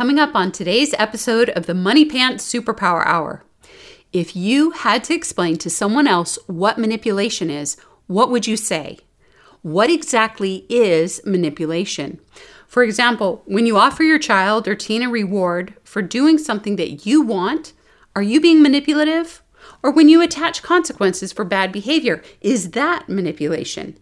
coming up on today's episode of the Money Pants Superpower Hour. If you had to explain to someone else what manipulation is, what would you say? What exactly is manipulation? For example, when you offer your child or teen a reward for doing something that you want, are you being manipulative? Or when you attach consequences for bad behavior, is that manipulation?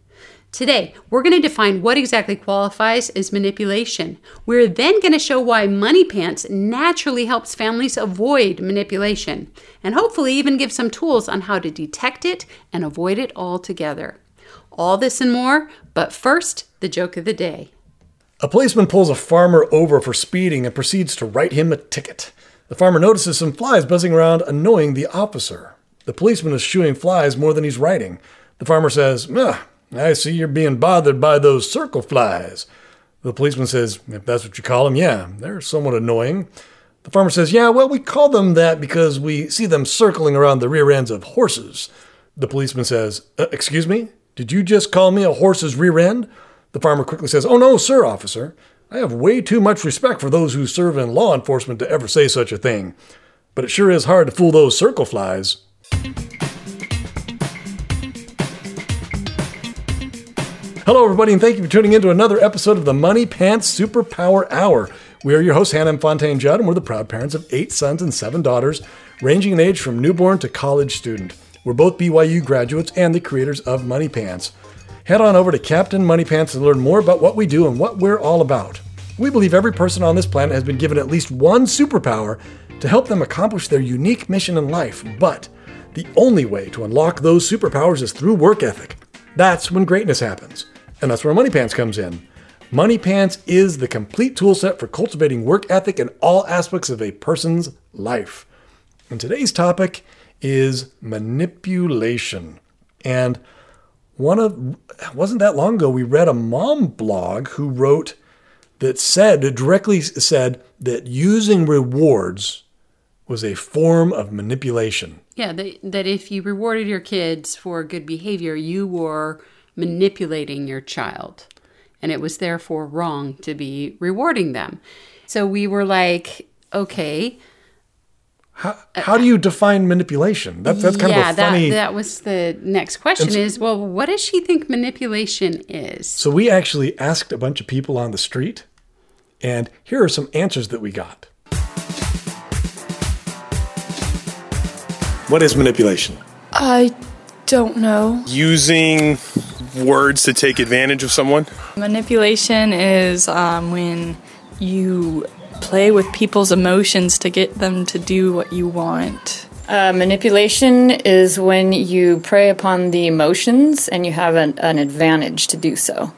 Today, we're going to define what exactly qualifies as manipulation. We're then going to show why Money Pants naturally helps families avoid manipulation, and hopefully even give some tools on how to detect it and avoid it altogether. All this and more, but first, the joke of the day. A policeman pulls a farmer over for speeding and proceeds to write him a ticket. The farmer notices some flies buzzing around, annoying the officer. The policeman is shooing flies more than he's writing. The farmer says, I see you're being bothered by those circle flies. The policeman says, If that's what you call them, yeah, they're somewhat annoying. The farmer says, Yeah, well, we call them that because we see them circling around the rear ends of horses. The policeman says, uh, Excuse me? Did you just call me a horse's rear end? The farmer quickly says, Oh, no, sir, officer. I have way too much respect for those who serve in law enforcement to ever say such a thing. But it sure is hard to fool those circle flies. Hello, everybody, and thank you for tuning in to another episode of the Money Pants Superpower Hour. We are your hosts, Hannah and Fontaine Judd, and we're the proud parents of eight sons and seven daughters, ranging in age from newborn to college student. We're both BYU graduates and the creators of Money Pants. Head on over to Captain Money Pants to learn more about what we do and what we're all about. We believe every person on this planet has been given at least one superpower to help them accomplish their unique mission in life, but the only way to unlock those superpowers is through work ethic. That's when greatness happens. And that's where Money Pants comes in. Money Pants is the complete toolset for cultivating work ethic in all aspects of a person's life. And today's topic is manipulation. And one of wasn't that long ago we read a mom blog who wrote that said directly said that using rewards was a form of manipulation. Yeah, that, that if you rewarded your kids for good behavior, you were manipulating your child. And it was therefore wrong to be rewarding them. So we were like, okay. How, how do you define manipulation? That, that's kind yeah, of a funny. That, that was the next question is, well, what does she think manipulation is? So we actually asked a bunch of people on the street, and here are some answers that we got. What is manipulation? I don't know. Using words to take advantage of someone? Manipulation is um, when you play with people's emotions to get them to do what you want. Uh, manipulation is when you prey upon the emotions and you have an, an advantage to do so.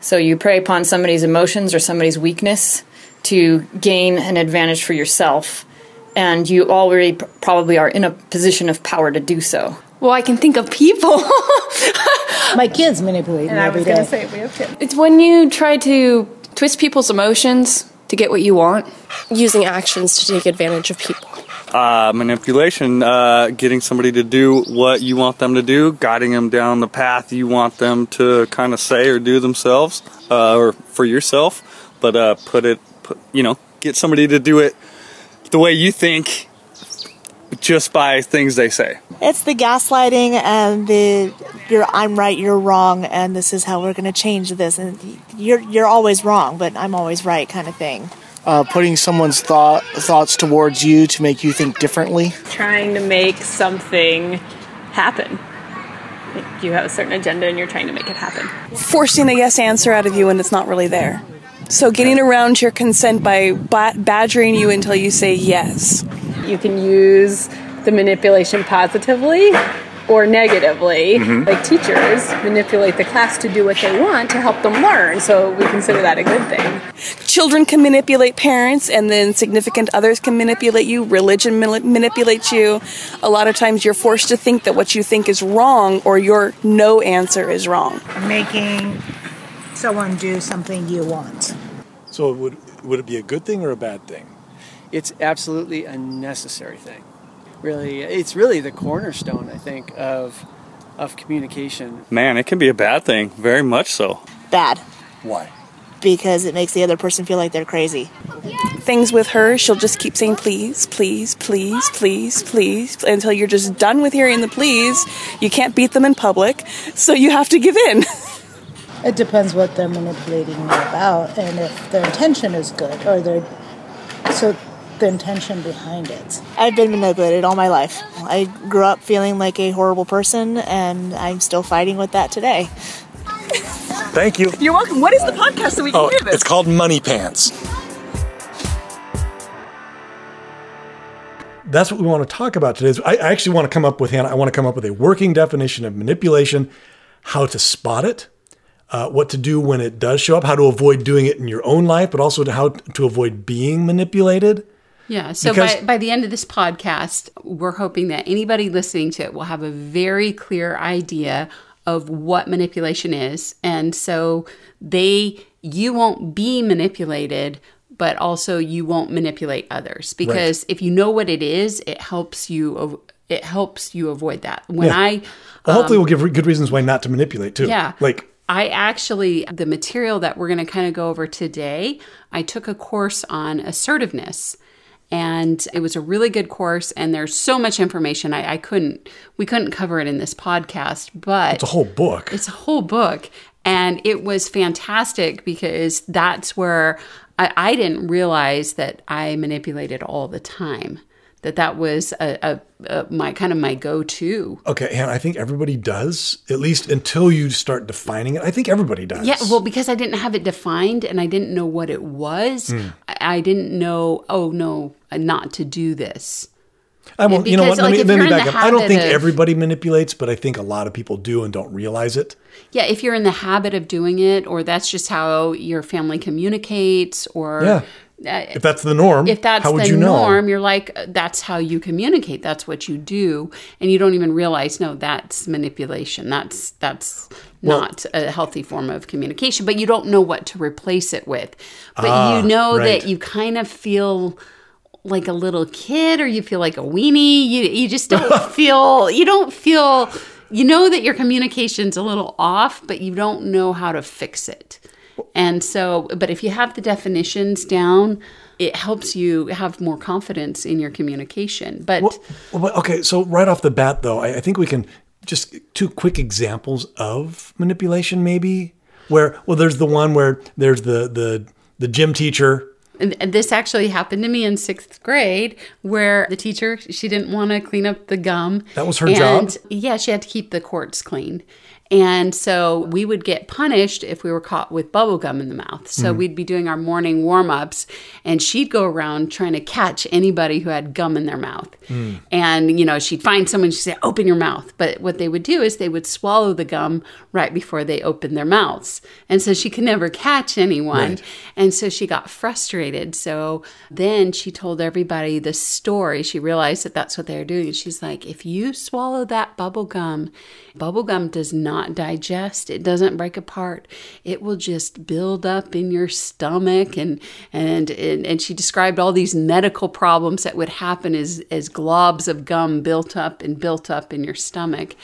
So you prey upon somebody's emotions or somebody's weakness to gain an advantage for yourself, and you already p- probably are in a position of power to do so. Well, I can think of people. My kids manipulate me every day. say we have kids. It's when you try to twist people's emotions to get what you want. Using actions to take advantage of people. Uh, manipulation, uh, getting somebody to do what you want them to do, guiding them down the path you want them to kind of say or do themselves, uh, or for yourself, but uh, put it, put, you know, get somebody to do it the way you think just by things they say. It's the gaslighting and the you're I'm right, you're wrong, and this is how we're going to change this. And you're you're always wrong, but I'm always right, kind of thing. Uh, putting someone's thought thoughts towards you to make you think differently. Trying to make something happen. You have a certain agenda and you're trying to make it happen. Forcing a yes answer out of you when it's not really there. So getting around your consent by ba- badgering you until you say yes. You can use the manipulation positively or negatively. Mhm. Like teachers manipulate the class to do what they want to help them learn. So we consider that a good thing. Children can manipulate parents, and then significant others can manipulate you. Religion mani- manipulates you. A lot of times you're forced to think that what you think is wrong or your no answer is wrong. Making someone do something you want. So would would it be a good thing or a bad thing? It's absolutely a necessary thing. Really, it's really the cornerstone, I think, of of communication. Man, it can be a bad thing, very much so. Bad. Why? because it makes the other person feel like they're crazy. Things with her, she'll just keep saying please, please, please, please, please until you're just done with hearing the please. You can't beat them in public, so you have to give in. It depends what they're manipulating you about and if their intention is good or their so the intention behind it. I've been manipulated all my life. I grew up feeling like a horrible person, and I'm still fighting with that today. Thank you. You're welcome. What is the podcast so we can Oh, hear this? it's called Money Pants. That's what we want to talk about today. I I actually want to come up with, Hannah, I want to come up with a working definition of manipulation, how to spot it, uh, what to do when it does show up, how to avoid doing it in your own life, but also to how to avoid being manipulated. Yeah. So Because- by, by the end of this podcast, we're hoping that anybody listening to it will have a very clear idea of what manipulation is. And so they, you won't be manipulated, but also you won't manipulate others because if you know what it is, it helps you, it helps you avoid that. When Yeah. I, Well, hopefully, um, we'll give re- good reasons why not to manipulate too. Yeah. Like, I actually, the material that we're going to kind of go over today, I took a course on assertiveness. And it was a really good course, and there's so much information. I, I couldn't, we couldn't cover it in this podcast, but it's a whole book. it's a whole book. And it was fantastic because that's where I, I didn't realize that I manipulated all the time. That that was a, a, a my kind of my go-to. Okay, Hannah, I think everybody does, at least until you start defining it. I think everybody does. Yeah, well, because I didn't have it defined and I didn't know what it was, Hmm. I, I didn't know, oh no, not to do this. I won't, you know what? Because, Let me, let me back up. I don't think of- everybody manipulates, but I think a lot of people do and don't realize it. Yeah, if you're in the habit of doing it, or that's just how your family communicates, or Yeah. Uh, If that's the norm, if that's how would the you know? norm, you're like, uh, that's how you communicate. That's what you do, and you don't even realize, no, that's manipulation. That's that's Well- not a healthy form of communication. But you don't know what to replace it with. But Ah, you know right. that you kind of feel like a little kid, or you feel like a weenie. You you just don't feel. You don't feel. You know that your communication's a little off, but you don't know how to fix it. And so, but if you have the definitions down, it helps you have more confidence in your communication. But Well, okay, so right off the bat, though, I, I think we can just two quick examples of manipulation, maybe. Where well, there's the one where there's the the the gym teacher. And this actually happened to me in sixth grade, where the teacher she didn't want to clean up the gum. That was her and, job? Yeah, she had to keep the courts clean. And so we would get punished if we were caught with bubble gum in the mouth. So Mm. we'd be doing our morning warm ups, and she'd go around trying to catch anybody who had gum in their mouth. Mm. And, you know, she'd find someone, she'd say, open your mouth. But what they would do is they would swallow the gum right before they opened their mouths. And so she could never catch anyone. Right. And so she got frustrated. So then she told everybody the story. She realized that that's what they were doing. And she's like, if you swallow that bubble gum, bubble gum does not digest, it doesn't break apart. It will just build up in your stomach. And, and, and, and she described all these medical problems that would happen as, as globs of gum built up and built up in your stomach.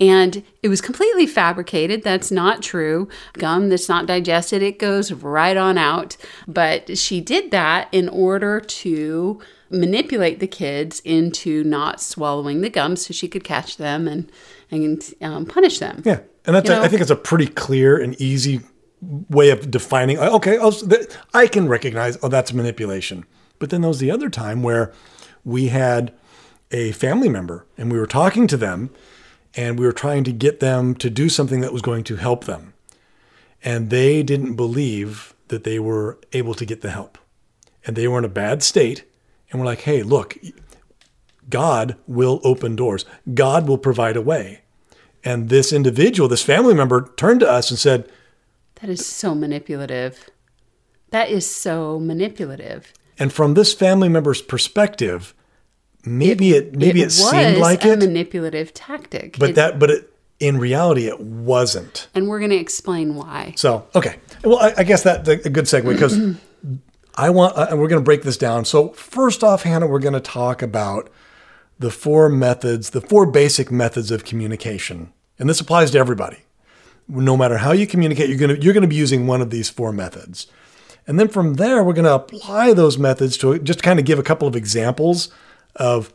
And it was completely fabricated. That's not true. Gum that's not digested, it goes right on out. But she did that in order to manipulate the kids into not swallowing the gum so she could catch them and, and um, punish them. Yeah, and that's You know? I think it's a pretty clear and easy way of defining. uh, Okay, I'll, I can recognize. Oh, that's manipulation. But then there was the other time where we had a family member and we were talking to them, and we were trying to get them to do something that was going to help them, and they didn't believe that they were able to get the help, and they were in a bad state, and we're like, hey, look. God will open doors. God will provide a way. And this individual, this family member, turned to us and said, That is so manipulative. That is so manipulative. and from this family member's perspective, maybe it, maybe it, seemed like a it, manipulative tactic. but It- that but it, in reality it wasn't. and we're going to explain why. So okay, well I, I guess that's a good segue because I want uh, we're going to break this down. So first off, Hannah, we're going to talk about the four methods, the four basic methods of communication, and this applies to everybody. no matter how you communicate, you're going to you're going to be using one of these four methods. And then from there, we're going to apply those methods to just kind of give a couple of examples of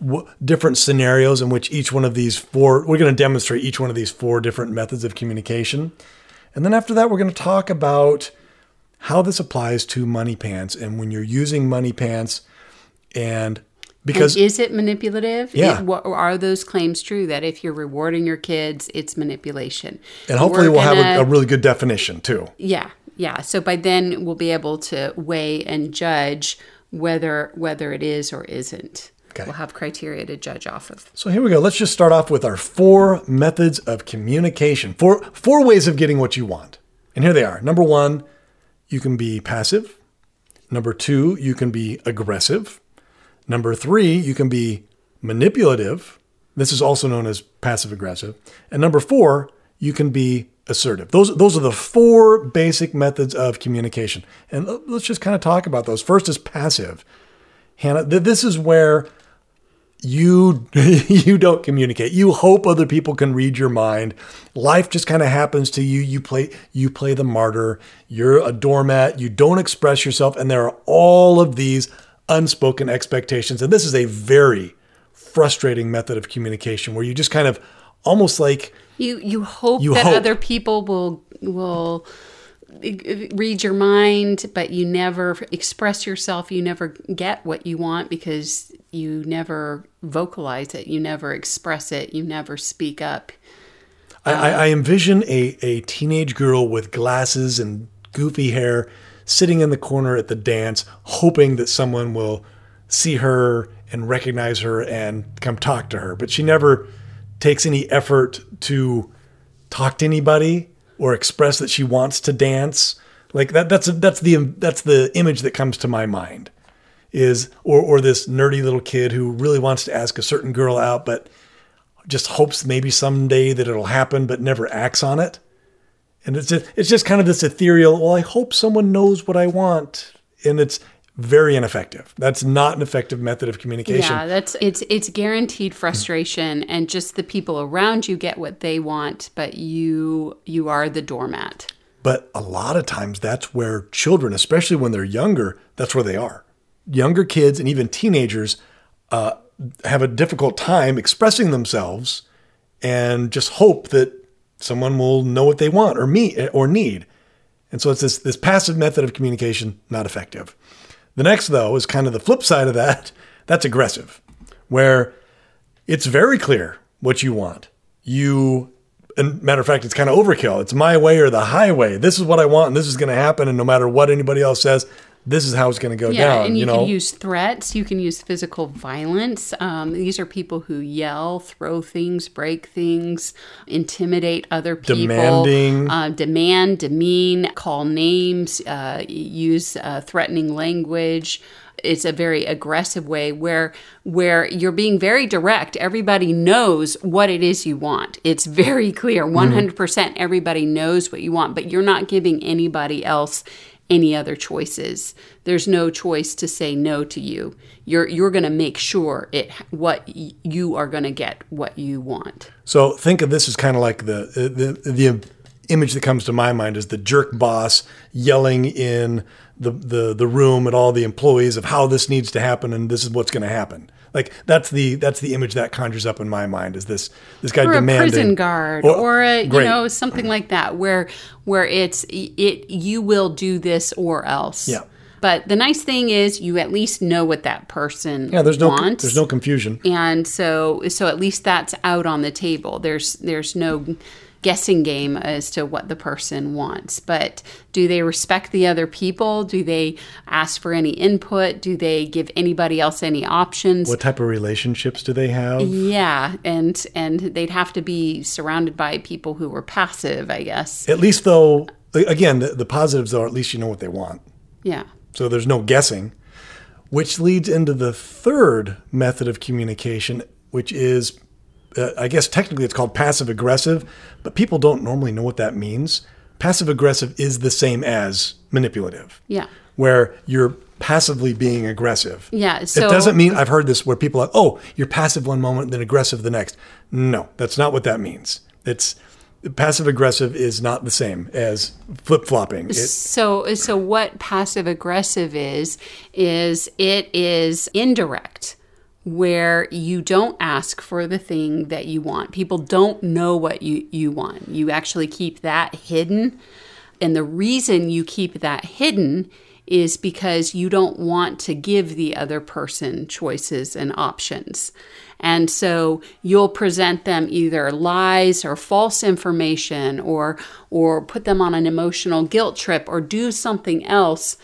w- different scenarios in which each one of these four, we're going to demonstrate each one of these four different methods of communication. And then after that, we're going to talk about how this applies to money pants and when you're using money pants and because And is it manipulative? Yeah. It- wha- are those claims true that if you're rewarding your kids, it's manipulation? and hopefully We're we'll have gonna- a, a really good definition too. Yeah, yeah. So by then we'll be able to weigh and judge whether whether it is or isn't. Okay. We'll have criteria to judge off of. So here we go. Let's just start off with our four methods of communication. Four four ways of getting what you want. And here they are. Number 1, you can be passive. Number 2, you can be aggressive. Number 3, you can be manipulative. This is also known as passive aggressive. And number 4, you can be assertive. Those those are the four basic methods of communication. And let's just kind of talk about those. First is passive. Hannah, th- this is where you you don't communicate. You hope other people can read your mind. Life just kind of happens to you. You play you play the martyr. You're a doormat. You don't express yourself and there are all of these unspoken expectations. And this is a very frustrating method of communication where you just kind of almost like You you hope You that hope. other people will will read your mind, but you never express yourself. You never get what you want because you never vocalize it. You never express it. You never speak up. I, I, I envision a, a teenage girl with glasses and goofy hair sitting in the corner at the dance, hoping that someone will see her and recognize her and come talk to her. But she never takes any effort to talk to anybody or express that she wants to dance. Like that, that's that's the that's the image that comes to my mind is or or this nerdy little kid who really wants to ask a certain girl out, but just hopes maybe someday that it'll happen, but never acts on it. And it's just, it's just kind of this ethereal. Well, I hope someone knows what I want, and it's very ineffective. That's not an effective method of communication. Yeah, that's it's it's guaranteed frustration, and just the people around you get what they want, but you you are the doormat. But a lot of times that's where children, especially when they're younger, that's where they are. Younger kids and even teenagers uh, have a difficult time expressing themselves and just hope that someone will know what they want or me or need. And so it's this this passive method of communication not effective. The next though is kind of the flip side of that. That's aggressive, where it's very clear what you want. You and matter of fact, it's kind of overkill. It's my way or the highway. This is what I want, and this is going to happen. And no matter what anybody else says, this is how it's going to go yeah, down. and you, you know, can use threats. You can use physical violence. Um, these are people who yell, throw things, break things, intimidate other people, Demanding. uh, demand, demean, call names, uh, use uh, threatening language. It's a very aggressive way where where you're being very direct. Everybody knows what it is you want. It's very clear. Mm-hmm. One hundred percent, everybody knows what you want, but you're not giving anybody else any other choices. There's no choice to say no to you. You're you're going to make sure it what you are going to get what you want. So think of this as kind of like the, the the image that comes to my mind is the jerk boss yelling in the the the room at all the employees of how this needs to happen and this is what's going to happen. Like that's the that's the image that conjures up in my mind is this this guy or demanding a prison guard Or- or, a you great. know something like that where where it's it you will do this or else. Yeah. But the nice thing is you at least know what that person yeah. There's no wants. there's no confusion. and so so at least that's out on the table there's there's no guessing game as to what the person wants. But do they respect the other people? Do they ask for any input? Do they give anybody else any options? What type of relationships do they have? yeah and and they'd have to be surrounded by people who were passive i guess. At least though, again, the, the positives are at least you know what they want. yeah. So there's no guessing, which leads into the third method of communication, which is, uh, I guess technically it's called passive aggressive, but people don't normally know what that means. Passive aggressive is the same as manipulative, yeah where you're passively being aggressive. Yeah, so- it doesn't mean I've heard this where people are, oh, you're passive one moment, then aggressive the next. No, that's not what that means. It's passive aggressive is not the same as flip flopping. So, so what passive aggressive is is it is indirect, where you don't ask for the thing that you want. People don't know what you you want. You actually keep that hidden, and the reason you keep that hidden is because you don't want to give the other person choices and options. And so you'll present them either lies or false information or or put them on an emotional guilt trip or do something else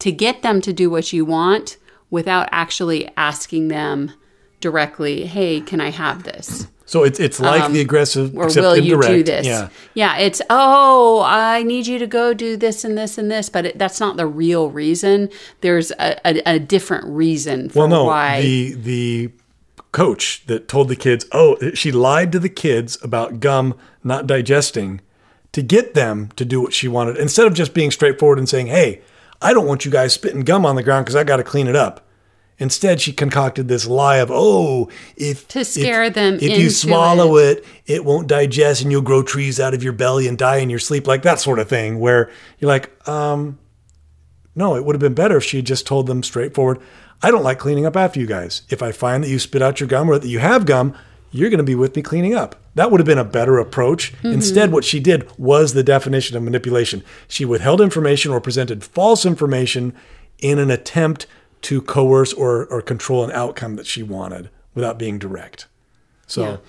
to get them to do what you want without actually asking them directly, "Hey, can I have this?" So it's it's like Um, the aggressive, or will indirect. you do this? Yeah. yeah. It's oh, I need you to go do this and this and this, but it, that's not the real reason. There's a, a, a different reason for Well, no, why. the the coach that told the kids, oh, she lied to the kids about gum not digesting to get them to do what she wanted instead of just being straightforward and saying, hey, I don't want you guys spitting gum on the ground because I got to clean it up. Instead, she concocted this lie of, "Oh, if To scare them if you swallow it. it, won't digest, and you'll grow trees out of your belly and die in your sleep," like that sort of thing. Where you're like, um, no, it would have been better if she had just told them straightforward, I don't like cleaning up after you guys. If I find that you spit out your gum or that you have gum, you're going to be with me cleaning up. That would have been a better approach. Mhm. Instead, what she did was the definition of manipulation. She withheld information or presented false information in an attempt to coerce or, or control an outcome that she wanted without being direct. So,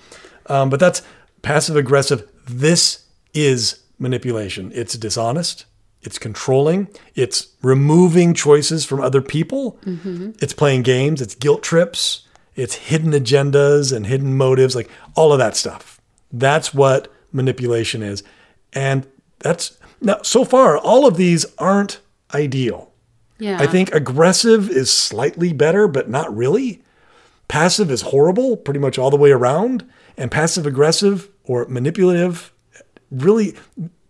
um, but that's passive aggressive. This is manipulation. It's dishonest. It's controlling. It's removing choices from other people. Mhm. It's playing games. It's guilt trips. It's hidden agendas and hidden motives, like all of that stuff. That's what manipulation is. And that's now, so far, all of these aren't ideal. Yeah. I think aggressive is slightly better, but not really. Passive is horrible, pretty much all the way around. And passive aggressive or manipulative, really,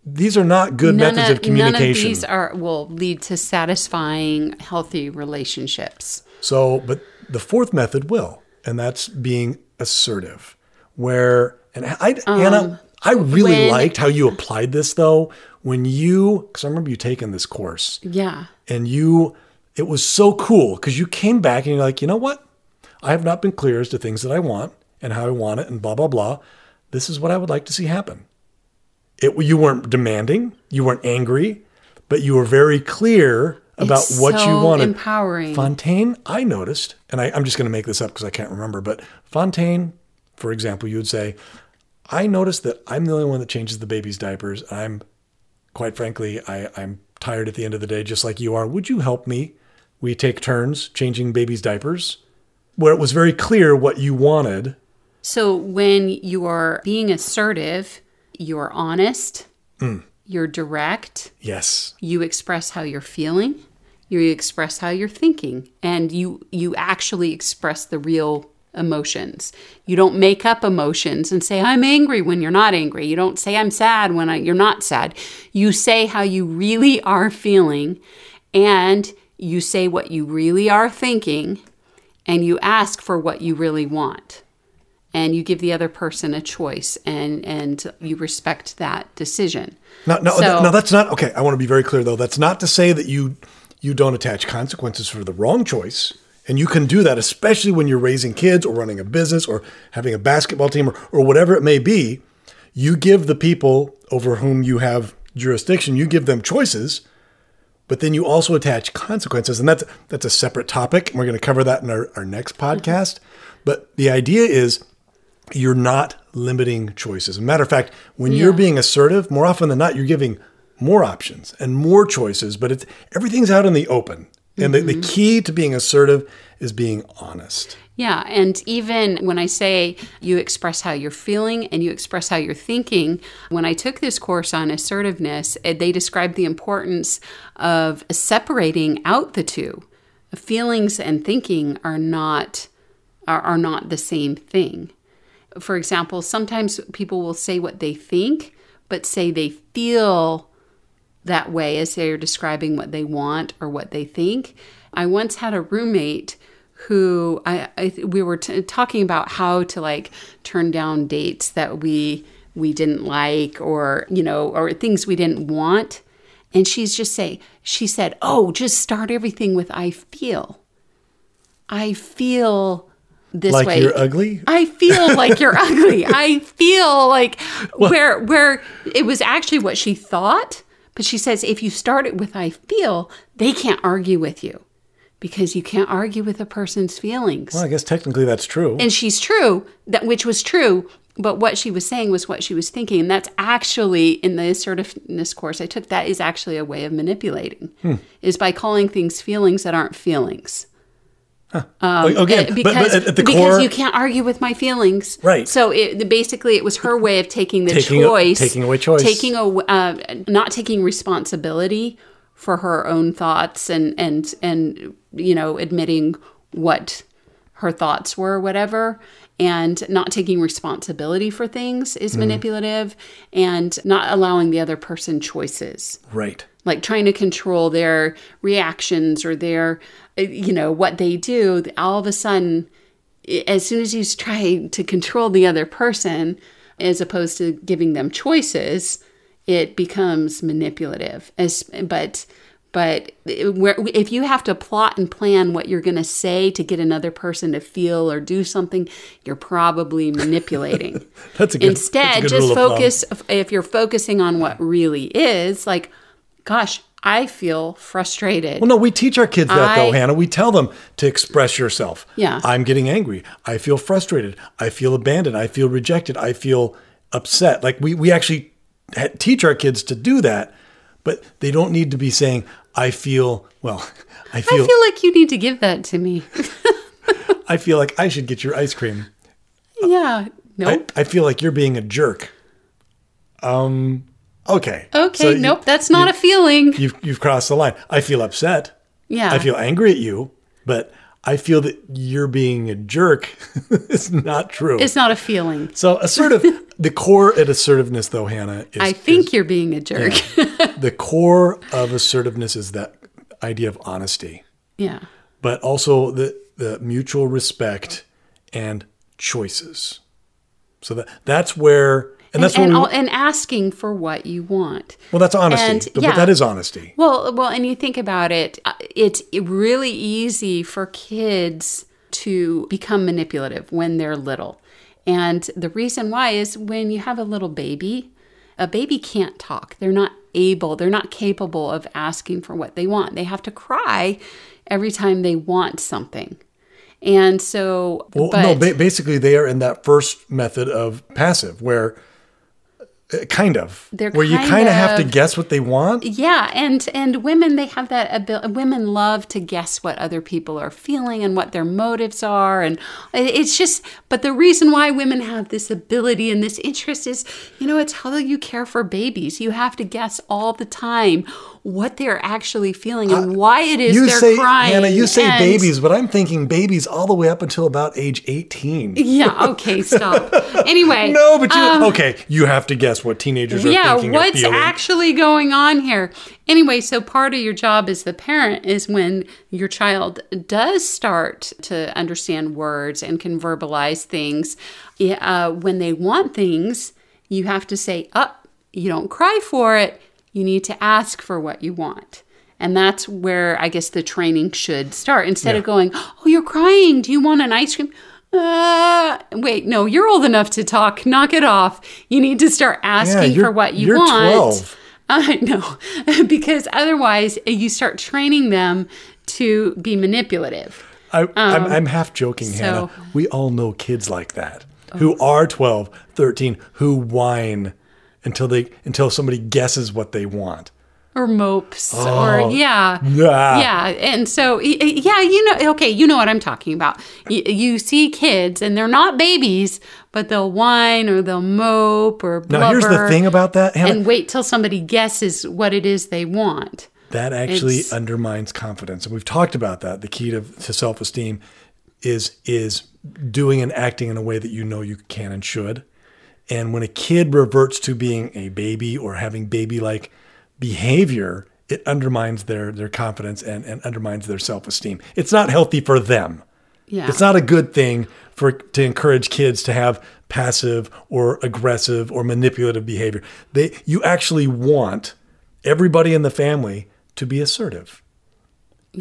these are not good none methods of communication. None of these are will lead to satisfying, healthy relationships. So, but the fourth method will, and that's being assertive. Where, and I, Um, Hannah, I really when- liked how you applied this though. When you, because I remember you taking this course, Yeah. and you, it was so cool because you came back and you're like, you know what? I have not been clear as to things that I want and how I want it and blah, blah, blah. This is what I would like to see happen. It, you weren't demanding, you weren't angry, but you were very clear about It's what you so wanted. empowering. Fontaine, I noticed, and I, I'm just going to make this up because I can't remember, but Fontaine, for example, you would say, I noticed that I'm the only one that changes the baby's diapers. I'm, quite frankly, I, I'm tired at the end of the day, just like you are. Would you help me? We take turns changing baby's diapers, where it was very clear what you wanted. So when you are being assertive, you're honest, Mm, you're direct, yes. you express how you're feeling, you express how you're thinking, and you you actually express the real emotions. You don't make up emotions and say I'm angry when you're not angry. You don't say I'm sad when I, you're not sad. You say how you really are feeling and you say what you really are thinking and you ask for what you really want. And you give the other person a choice and and you respect that decision. Now, no, So- no, that's not okay. I want to be very clear though. That's not to say that you you don't attach consequences for the wrong choice, and you can do that, especially when you're raising kids or running a business or having a basketball team or, or whatever it may be. You give the people over whom you have jurisdiction, you give them choices, but then you also attach consequences, and that's that's a separate topic. and We're going to cover that in our, our next podcast. Mm-hmm. But the idea is you're not limiting choices. As a matter of fact, when you're being assertive, more often than not, you're giving more options and more choices, but it's everything's out in the open. And the, the key to being assertive is being honest. Yeah, and even when I say you express how you're feeling and you express how you're thinking, when I took this course on assertiveness, eh, they described the importance of separating out the two. Feelings and thinking are not are, are not the same thing. For example, sometimes people will say what they think, but say they feel that way as they're describing what they want or what they think. I once had a roommate who I, I we were t- talking about how to like turn down dates that we we didn't like or, you know, or things we didn't want. And she's just say she said, Oh, just start everything with I feel. I feel this Like way. you're ugly? I feel like you're ugly. I feel like where where it was actually what she thought, but she says if you start it with I feel, they can't argue with you because you can't argue with a person's feelings. Well, I guess technically that's true. And she's true, that which was true, but what she was saying was what she was thinking. And that's actually in the assertiveness course I took, that is actually a way of manipulating, Hmm. is by calling things feelings that aren't feelings. Um, Okay, uh, but- but because, because core- you can't argue with my feelings, Right. So it, basically, it was her way of taking the Taking a- choice, taking away choice. taking a, uh, not taking responsibility for her own thoughts, and and and you know, admitting what her thoughts were, whatever, and not taking responsibility for things is Mm. manipulative, and not allowing the other person choices Right. like trying to control their reactions or their uh, you know what they do all of a sudden as soon as you try to control the other person as opposed to giving them choices it becomes manipulative as but but if you have to plot and plan what you're going to say to get another person to feel or do something you're probably manipulating That's a good instead a good just rule of thumb. focus if you're focusing on what really is like gosh i feel frustrated Well, no, we teach our kids that though, Hannah. We tell them to express yourself. Yeah. I'm getting angry. I feel frustrated. I feel abandoned. I feel rejected. I feel upset. Like we, we actually teach our kids to do that, but they don't need to be saying, I feel, well, I i feel, feel like you need to give that to me I feel like I should get your ice cream. yeah nope I, I feel like you're being a jerk. Um, okay. okay So you- nope that's not a feeling You've, you've crossed the line. I feel upset. yeah I feel angry at you, but I feel that you're being a jerk. it's not true. it's not a feeling so assertive. the core at assertiveness, though, Hannah, is i think you're being a jerk the core of assertiveness is that idea of honesty, yeah but also the the mutual respect and choices. So that that's where, and that's and, where we, and asking for what you want well, that's honesty. and, but, yeah. that is honesty. Well, well, and you think about it, uh, it's really easy for kids to become manipulative when they're little. And the reason why is when you have a little baby, a baby can't talk. They're not able, they're not capable of asking for what they want. They have to cry every time they want something. And so, Well, but no, ba- basically they are in that first method of passive, where kind of, They're where you kind kind of have to guess what they want. Yeah, and and women they have that ability. Women love to guess what other people are feeling and what their motives are, and it's just. But the reason why women have this ability and this interest is, you know, it's how you care for babies. You have to guess all the time what they're actually feeling and why it is Uh, you they're say, crying. Hannah, you say and- babies, but I'm thinking babies all the way up until about age 18. Yeah. Okay. Stop. Anyway. No, but you um, okay. You have to guess what teenagers are yeah thinking. what's or actually going on here? Anyway so part of your job as the parent is when your child does start to understand words and can verbalize things uh, when they want things you have to say up you don't cry for it. You need to ask for what you want. And that's where i guess the training should start. Instead of going oh you're crying. Do you want an ice cream uh, wait, no, you're old enough to talk. Knock it off. You need to start asking you're- for what you you're want. 12. I know, because otherwise uh, you start training them to be manipulative. I, I'm, Um, I'm half joking, so- Hannah. We all know kids like that who are 12, 13, who whine until they until somebody guesses what they want. Or mopes, Oh, or yeah, yeah. yeah, and so yeah, you know, okay, you know what I'm talking about. You, you see kids, and they're not babies, but they'll whine or they'll mope or blubber. Now, here's the thing about that, Hannah. and wait till somebody guesses what it is they want. That actually It's- undermines confidence, and we've talked about that. The key to, to self esteem is is doing and acting in a way that you know you can and should. And when a kid reverts to being a baby or having baby like behavior, it undermines their their confidence and, and undermines their self esteem. It's not healthy for them. Yeah. It's not a good thing for to encourage kids to have passive or aggressive or manipulative behavior. They you actually want everybody in the family to be assertive.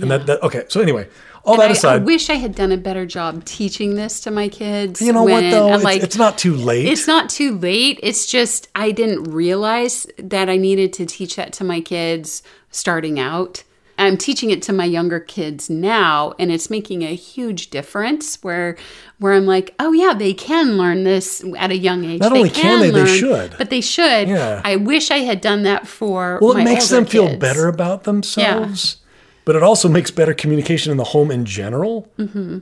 And that, that okay. So anyway, all And that I, aside, I wish I had done a better job teaching this to my kids. you know what though? It's, like, it's not too late. It's not too late. It's just I didn't realize that I needed to teach that to my kids starting out. I'm teaching it to my younger kids now and it's making a huge difference where where I'm like, "Oh yeah, they can learn this at a young age." Not only can they, they should. But they should. Yeah. I wish I had done that for well, it makes them feel better about themselves, but it also makes better communication in the home in general. Mhm.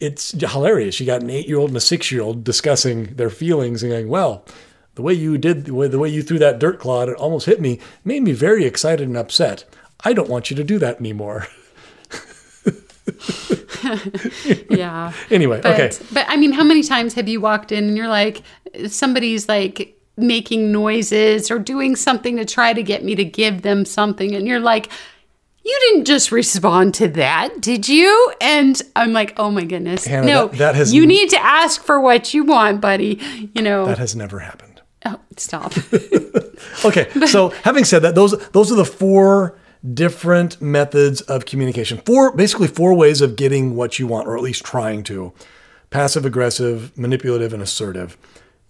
It's hilarious. You got an eight-year-old and a six-year-old discussing their feelings and going, "Well, the way you did, the way, the way you threw that dirt clod, it almost hit me, made me very excited and upset. I don't want you to do that anymore." yeah. Anyway, but, okay. But I mean, how many times have you walked in and you're like, somebody's like making noises or doing something to try to get me to give them something, and you're like, you didn't just respond to that, did you? And I'm like, oh my goodness, Hannah, no, that- that has you n- need to ask for what you want, buddy. You know, That has never happened. oh, stop. Okay, so having said that, those those are the four different methods of communication. Four basically four ways of getting what you want, or at least trying to. Passive aggressive, manipulative, and assertive.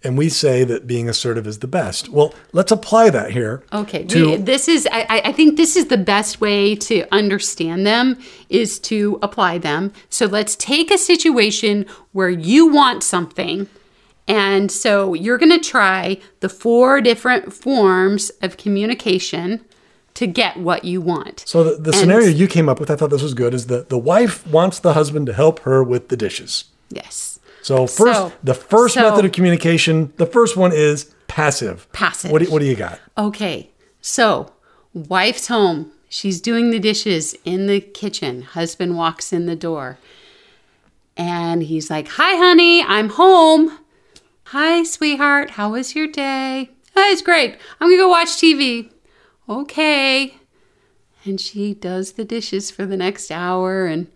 And we say that being assertive is the best. Well, let's apply that here. Okay, To we, this is I, I- I think this is the best way to understand them is to apply them. So let's take a situation where you want something, and so you're going to try the four different forms of communication to get what you want. so the, the scenario you came up with, I thought this was good, is that the wife wants the husband to help her with the dishes. Yes. So first, So- the first so- method of communication, the first one is passive. Passive. What do, what do you got? Okay, so wife's home. She's doing the dishes in the kitchen. Husband walks in the door. And he's like, Hi, honey, I'm home. Hi, sweetheart. How was your day? Oh, it's great. I'm going to go watch TV. Okay. And she does the dishes for the next hour and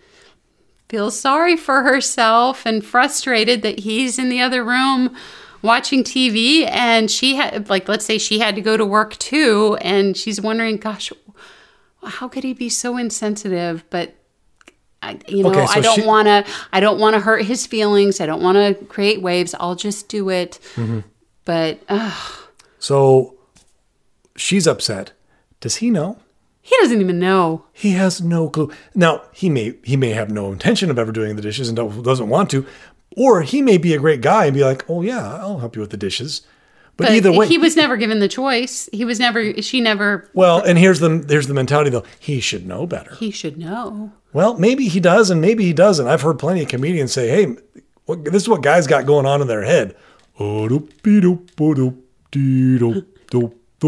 feels sorry for herself and frustrated that he's in the other room watching TV and she had like let's say she had to go to work too. And she's wondering gosh how could he be so insensitive? But I, you know Okay, so I don't she- want to I don't want to hurt his feelings. I don't want to create waves. I'll just do it. Mhm. but uh, So she's upset. Does he know? He doesn't even know He has no clue. Now he may he may have no intention of ever doing the dishes and doesn't want to, or he may be a great guy and be like, "Oh yeah, I'll help you with the dishes." But, either way, he was never given the choice he was never she never well, and here's the here's the mentality though. He should know better. he should know Well, maybe he does, and maybe he doesn't. I've heard plenty of comedians say, "Hey, what, this is what guys got going on in their head."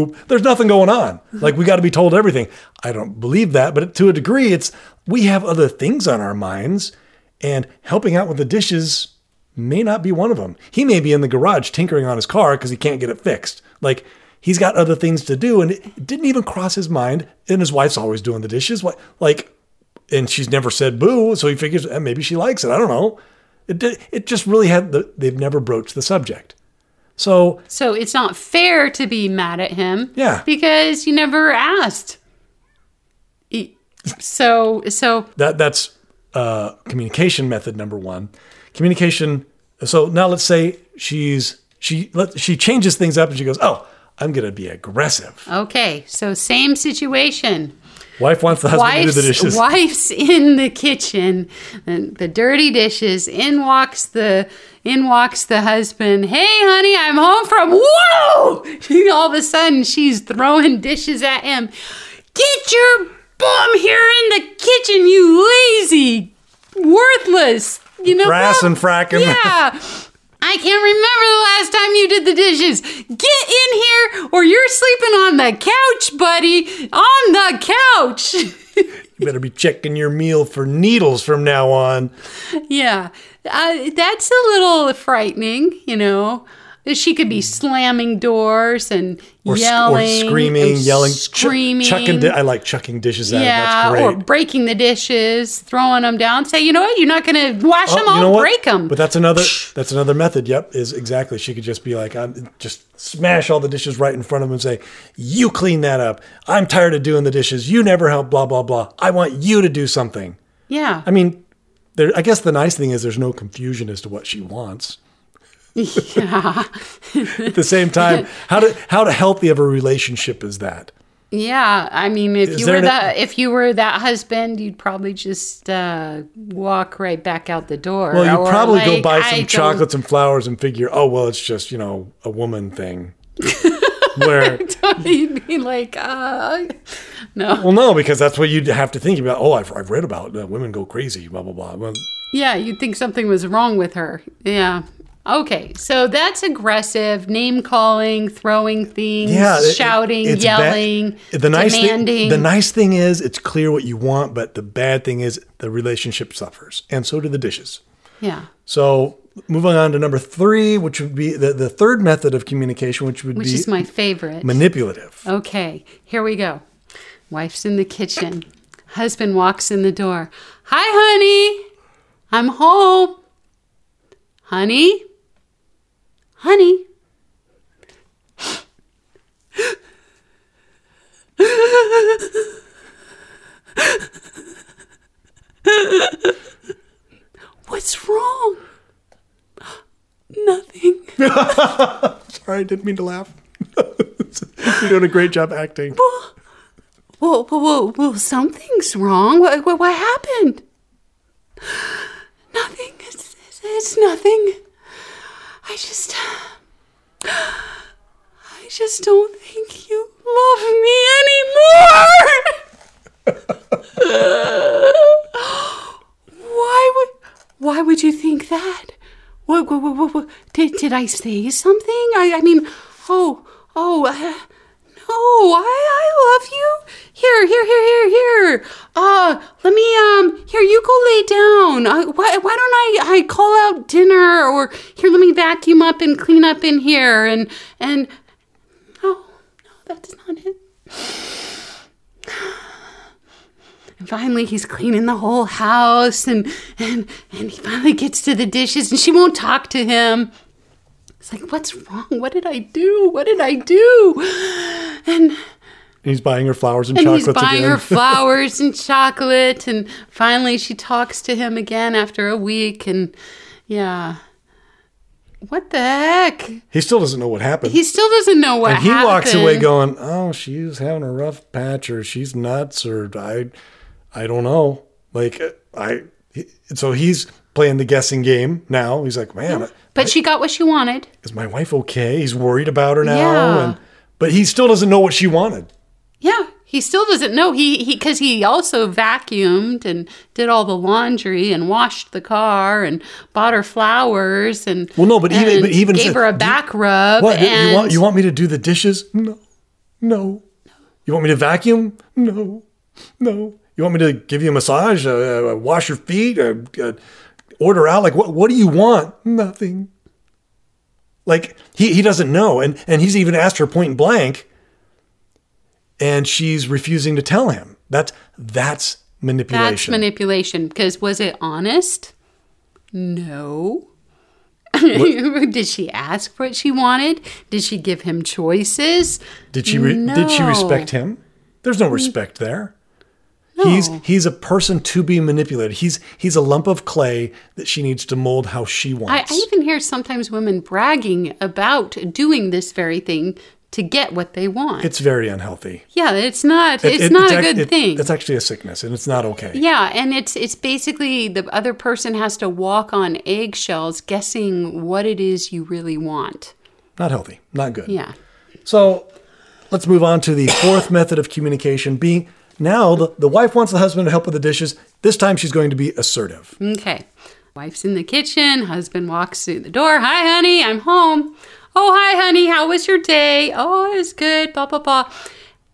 There's nothing going on. Like we got to be told everything. I don't believe that, but to a degree, it's we have other things on our minds, and helping out with the dishes may not be one of them. He may be in the garage tinkering on his car because he can't get it fixed. Like he's got other things to do, and it didn't even cross his mind. And his wife's always doing the dishes. What like and she's never said boo, so he figures eh, maybe she likes it. I don't know. It it just really had the, they've never broached the subject. So So it's not fair to be mad at him. Yeah. Because you never asked. So so that that's uh, communication method number one. Communication. So now let's say she's she let she changes things up and she goes, oh, I'm gonna be aggressive. okay. So same situation. Wife wants the husband to do the dishes. wife's in the kitchen, and the dirty dishes. In walks the in walks the husband. Hey, honey, I'm home from. Whoa! She, All of a sudden, she's throwing dishes at him. Get your bum here in the kitchen, you lazy, worthless. You know, Brass and fracking. Yeah. I can't remember the last time you did the dishes. Get in here or you're sleeping on the couch, buddy. On the couch. You better be checking your meal for needles from now on. yeah. Uh, that's a little frightening, you know. She could be hmm. slamming doors and Or, yelling, or screaming, yelling, ch- screaming. chucking. Di- I like chucking dishes at her. yeah, That's great. or breaking the dishes, throwing them down. Say, you know what? You're not going to wash Oh, them. you I'll know break them. But that's another that's another method. Yep, is exactly. She could just be like, I'm just smash all the dishes right in front of them and say, "You clean that up. I'm tired of doing the dishes. You never help. Blah blah blah. I want you to do something." yeah. I mean, there. I guess the nice thing is there's no confusion as to what she wants. Yeah. At the same time, how to how to healthy of a relationship is that? Yeah, I mean, if Is you were that if you were that husband, you'd probably just uh, walk right back out the door. Well, you Or, probably go like, buy I some don't- chocolates and flowers and figure, oh well, it's just you know a woman thing. Where You'd be like, uh, no. Well, no, because that's what you'd have to think about. Oh, I've, I've read about uh, women go crazy, blah, blah, blah. Well, Yeah, you'd think something was wrong with her. Yeah. Okay, so that's aggressive, name calling, throwing things, yeah, it- shouting, ba- yelling, the nice demanding. Thing, the nice thing is it's clear what you want, but the bad thing is the relationship suffers, and so do the dishes. yeah, So moving on to number three, which would be the, the third method of communication, which would which be is my favorite. manipulative. Okay, here we go. Wife's in the kitchen. Husband walks in the door. Hi, honey. I'm home. Honey? Honey? What's wrong? Nothing. Sorry, I didn't mean to laugh. You're doing a great job acting. Whoa, whoa, whoa, whoa, something's wrong. What, what, what happened? Nothing. It's, it's, it's nothing. I just. I just don't think you love me anymore. why would why would you think that? What, what, what, what, did, did I say something? I, I mean, oh, oh, uh, I, I love you. Here, here, here, here, here. Uh, let me, um, here, you go lay down. Uh, why, why don't I, I call out dinner or here, let me vacuum up and clean up in here and, and, no, no, that's not it. And finally, he's cleaning the whole house, and and and he finally gets to the dishes, and she won't talk to him. It's like, what's wrong? What did I do? What did I do? And He's buying her flowers and, and chocolates he's buying again. her flowers and chocolate, and finally she talks to him again after a week, and yeah, what the heck? he still doesn't know what happened. He still doesn't know what and he happened. walks away going, "Oh, she's having a rough patch, or she's nuts, or I, I don't know." Like I, so he's playing the guessing game now. He's like, "Man, But she got what she wanted. is my wife okay?" He's worried about her now, Yeah. and but he still doesn't know what she wanted. Yeah, he still doesn't know. He he because he also vacuumed and did all the laundry and washed the car and bought her flowers and Well, no, but even but even gave said, her a "Do- back rub. What and you want? You want me to do the dishes? No, no. You want me to vacuum? No, no. You want me to give you a massage? Uh, uh, wash your feet? Uh, uh, order out? Like what? What do you want? Nothing. Like he he doesn't know, and and he's even asked her point blank, and she's refusing to tell him. That's that's manipulation. That's manipulation. Because was it honest? No. Did she ask what she wanted? Did she give him choices? Did she re- did she respect him? There's no respect there. He's he's a person to be manipulated. He's he's a lump of clay that she needs to mold how she wants. I even hear sometimes women bragging about doing this very thing to get what they want. it's very unhealthy. yeah, it's not. It- it's it- not a good it- thing. It's actually a sickness, and it's not okay. Yeah, and it's it's basically the other person has to walk on eggshells guessing what it is you really want. Not healthy. Not good. Yeah. So let's move on to the fourth method of communication. Being now the, the wife wants the husband to help with the dishes. This time she's going to be assertive. Okay. Wife's in the kitchen, husband walks through the door. Hi, honey, I'm home. Oh, hi, honey, how was your day? Oh, it was good, blah, blah, blah.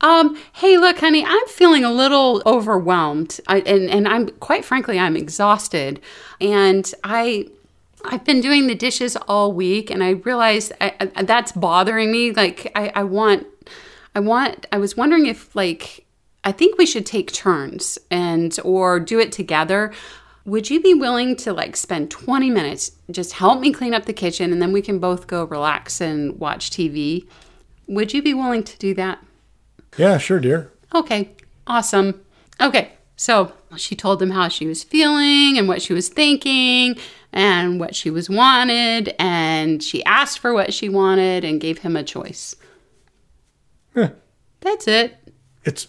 Um, hey, look, honey, I'm feeling a little overwhelmed. I, and, and I'm quite frankly, I'm exhausted. And I I've been doing the dishes all week, and I realized I, I, that's bothering me. Like, I, I want, I want, I was wondering if, like, I think we should take turns and or do it together. Would you be willing to like spend 20 minutes just help me clean up the kitchen and then we can both go relax and watch TV? Would you be willing to do that? Yeah, sure, dear. Okay, awesome. Okay, so she told him how she was feeling and what she was thinking and what she was wanted, and she asked for what she wanted and gave him a choice. Yeah. That's it. It's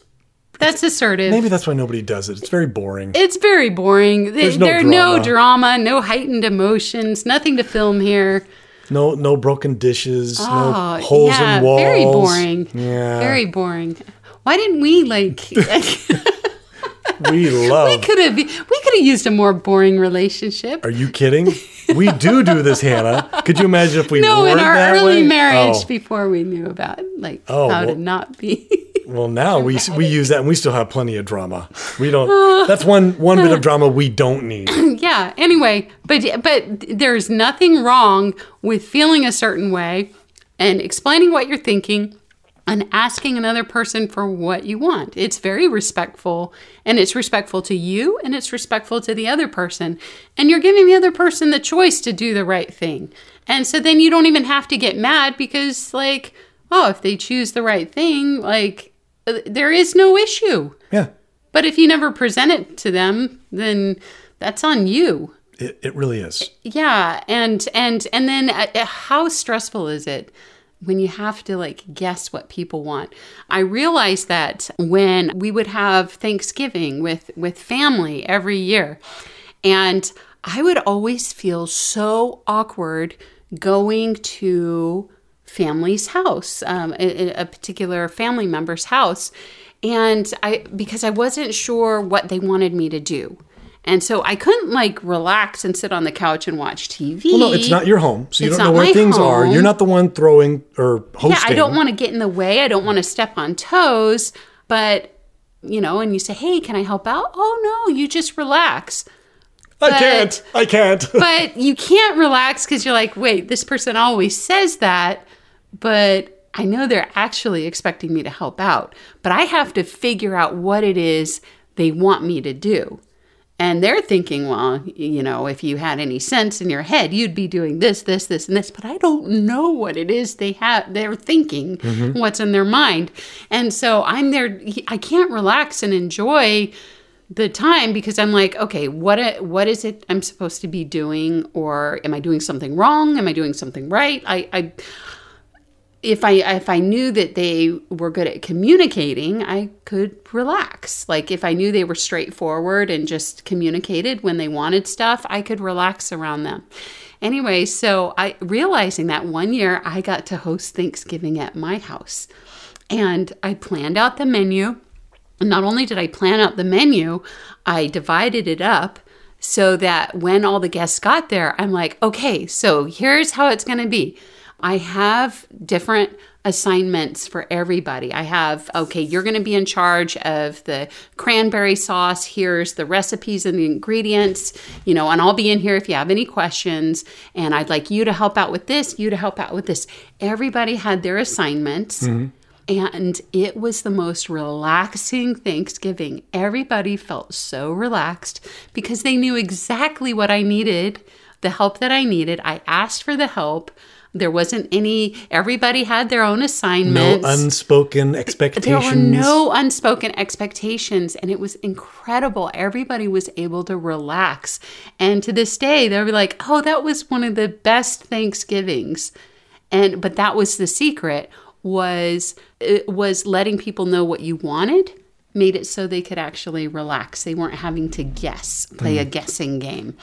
That's assertive. maybe that's why nobody does it. It's very boring. It's very boring. There's no there are no drama. drama, no heightened emotions, nothing to film here. No, no broken dishes, Oh, no holes yeah, in walls. very boring. Yeah, Very boring. Why didn't we like? we love. We could have. We could have used a more boring relationship. Are you kidding? We do do this, Hannah. Could you imagine if we no, in our early way? marriage, Oh. before we knew about like Oh, how to not be. Well, now we we use that, and we still have plenty of drama. We don't. That's one one bit of drama we don't need. yeah. Anyway, but but there's nothing wrong with feeling a certain way and explaining what you're thinking and asking another person for what you want. It's very respectful and it's respectful to you and it's respectful to the other person. And you're giving the other person the choice to do the right thing. And so then you don't even have to get mad because like, oh, if they choose the right thing, like there is no issue. Yeah, But if you never present it to them, then that's on you. it, it really is. Yeah, and and and then uh, uh, how stressful is it when you have to like guess what people want? I realized that when we would have Thanksgiving with with family every year, and I would always feel so awkward going to family's house, um, a, a particular family member's house, and I because I wasn't sure what they wanted me to do. And so I couldn't like relax and sit on the couch and watch TV. Well, no, it's not your home, so you It's don't know where things are. You're not the one throwing or hosting. Yeah, I don't want to get in the way. I don't want to step on toes. But, you know, and you say, hey, can I help out? Oh, no, you just relax. I can't. I can't. but you can't relax because you're like, wait, this person always says that, but I know they're actually expecting me to help out. But I have to figure out what it is they want me to do. And they're thinking, well, you know, if you had any sense in your head, you'd be doing this, this, this, and this. But I don't know what it is they have. They're thinking, Mhm. what's in their mind, and so I'm there. I can't relax and enjoy the time because I'm like, okay, what what is it I'm supposed to be doing, or am I doing something wrong? Am I doing something right? I, I if I if I knew that they were good at communicating, I could relax. Like if I knew they were straightforward and just communicated when they wanted stuff, I could relax around them. Anyway, so I realizing that one year I got to host Thanksgiving at my house. And I planned out the menu. And not only did I plan out the menu, I divided it up so that when all the guests got there, I'm like, okay, so here's how it's going to be. I have different assignments for everybody. I have, okay, you're going to be in charge of the cranberry sauce. Here's the recipes and the ingredients, you know, and I'll be in here if you have any questions. And I'd like you to help out with this, you to help out with this. Everybody had their assignments. Mm-hmm. And it was the most relaxing Thanksgiving. Everybody felt so relaxed because they knew exactly what I needed, the help that I needed. I asked for the help. There wasn't any, everybody had their own assignments. No unspoken there were no unspoken expectations, and it was incredible. Everybody was able to relax. And to this day, they'll be like, oh, that was one of the best Thanksgivings. And but that was the secret was it was letting people know what you wanted made it so they could actually relax they weren't having to guess play a Mm. guessing game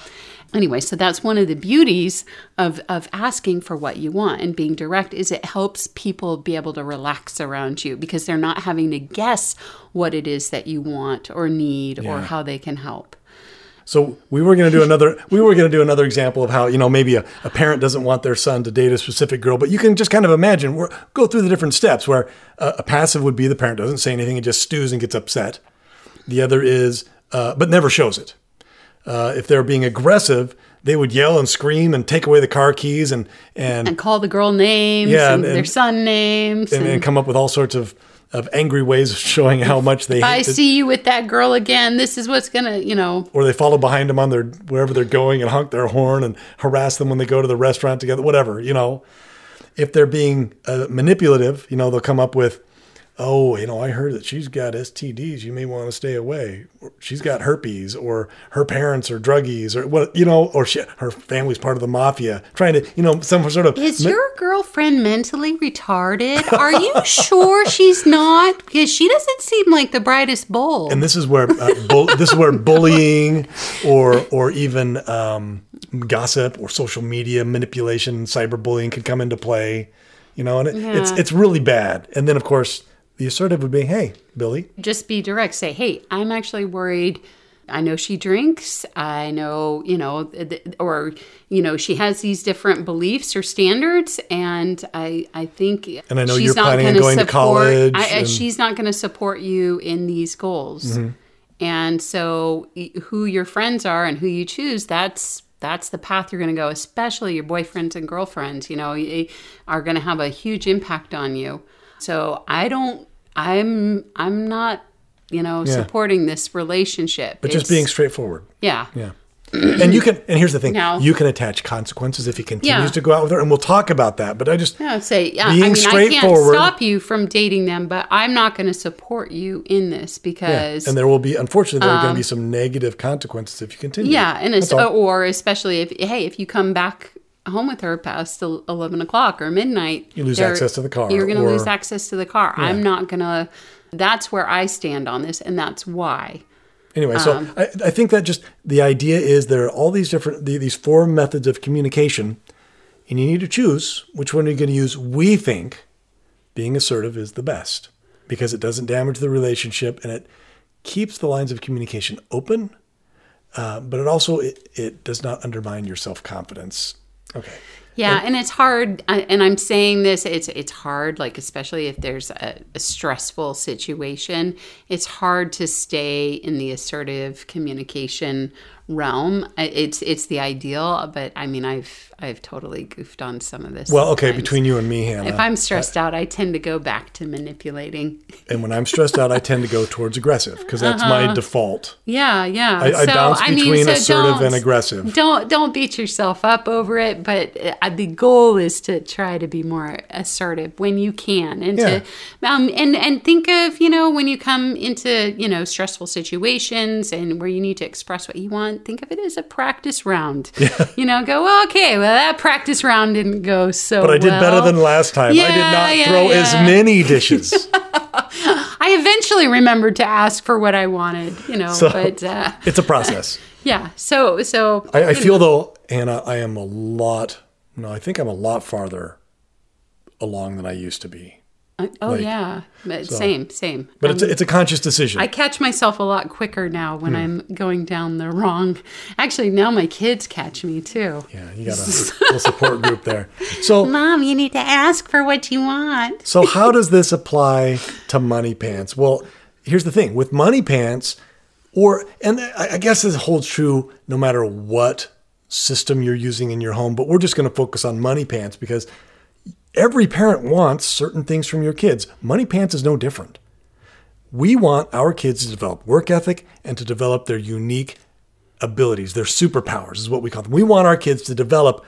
anyway so that's one of the beauties of of asking for what you want and being direct is it helps people be able to relax around you because they're not having to guess what it is that you want or need or how they can help So we were going to do another. We were going to do another example of how you know maybe a, a parent doesn't want their son to date a specific girl, but you can just kind of imagine. We're, go through the different steps. Where a, a passive would be the parent doesn't say anything and just stews and gets upset. The other is, uh, but never shows it. Uh, if they're being aggressive, they would yell and scream and take away the car keys and and and call the girl names Yeah, and, and- their son names. and, and come up with all sorts of of angry ways of showing how much they if I see you with that girl again, this is what's gonna, you know. or they follow behind them on their wherever they're going and honk their horn and harass them when they go to the restaurant together, whatever, you know. If they're being uh, manipulative, you know, they'll come up with, "Oh, you know, I heard that she's got STDs. You may want to stay away. Or she's got herpes, or her parents are druggies, or what, you know, or she, her family's part of the mafia." Trying to, you know, some sort of Is ma- your girlfriend mentally retarded? Are you sure she's not? Because she doesn't seem like the brightest bulb. and this is where uh, bull, this is where bullying or or even um, gossip or social media manipulation, cyberbullying could come into play. You know, and it, it's it's really bad. And then of course the assertive would be, "Hey, Billy, just be direct. Say, hey, I'm actually worried. I know she drinks. I know, you know, th- or you know, she has these different beliefs or standards, and I, I think, And I know she's you're not planning on to support, college I, I- and- she's not going to support you in these goals. Mhm. And so, who your friends are and who you choose, that's that's the path you're going to go. Especially your boyfriends and girlfriends, you know, are going to have a huge impact on you. So I don't. I'm. I'm not. You know, Yeah. supporting this relationship. but just being straightforward." Yeah. Yeah. and you can and here's the thing. Now- you can attach consequences if he continues Yeah. to go out with her and we'll talk about that. But I just Yeah, say, yeah, being I mean, I can't straightforward- stop you from dating them, but I'm not going to support you in this yeah. because and there will be unfortunately there are going um, to be some negative consequences if you continue. Yeah, and it's, or especially if hey, if you come back home with her past eleven o'clock or midnight, You lose access to the car, You're going to lose access to the car. Yeah. I'm not going to. That's where I stand on this, and that's why. Anyway, so Um, I, I think that just the idea is there are all these different the, these four methods of communication, and you need to choose which one you're going to use. We think being assertive is the best because it doesn't damage the relationship and it keeps the lines of communication open, uh, but it also it, it does not undermine your self confidence. Okay. Yeah, and it's hard. Uh, and I'm saying this. It's it's hard, like especially if there's a, a stressful situation. It's hard to stay in the assertive communication realm. It's it's the ideal, but I mean, I've I've totally goofed on some of this. Well, okay, sometimes. between you and me, Hannah. If I'm stressed out, I tend to go back to manipulating. and when I'm stressed out, I tend to go towards aggressive because that's my Uh-huh. default. Yeah, yeah. I- I bounce between assertive don't- and aggressive. Don't don't beat yourself up over it, but uh, the goal is to try to be more assertive when you can, and to um, and and think of you know when you come into you know stressful situations and where you need to express what you want. Think of it as a practice round. You know, go well, okay. Well, that practice round didn't go so. But I did better than last time. I did not yeah, throw as many dishes. I eventually remembered to ask for what I wanted. You know, So but uh, it's a process. yeah. So so I, I feel know. though, Hannah, I am a lot. No, I think I'm a lot farther along than I used to be. Oh Like, yeah, but so- same, same. But it's a, Um, it's a conscious decision. I catch myself a lot quicker now when Hmm. I'm going down the wrong. Actually, now my kids catch me too. Yeah, you got a little support group there. So, Mom, you need to ask for what you want. so how does this apply to money pants? Well, here's the thing with money pants, or and I I guess this holds true no matter what system you're using in your home. But we're just going to focus on money pants because every parent wants certain things from your kids. Money pants is no different. We want our kids to develop work ethic and to develop their unique abilities, their superpowers is what we call them. We want our kids to develop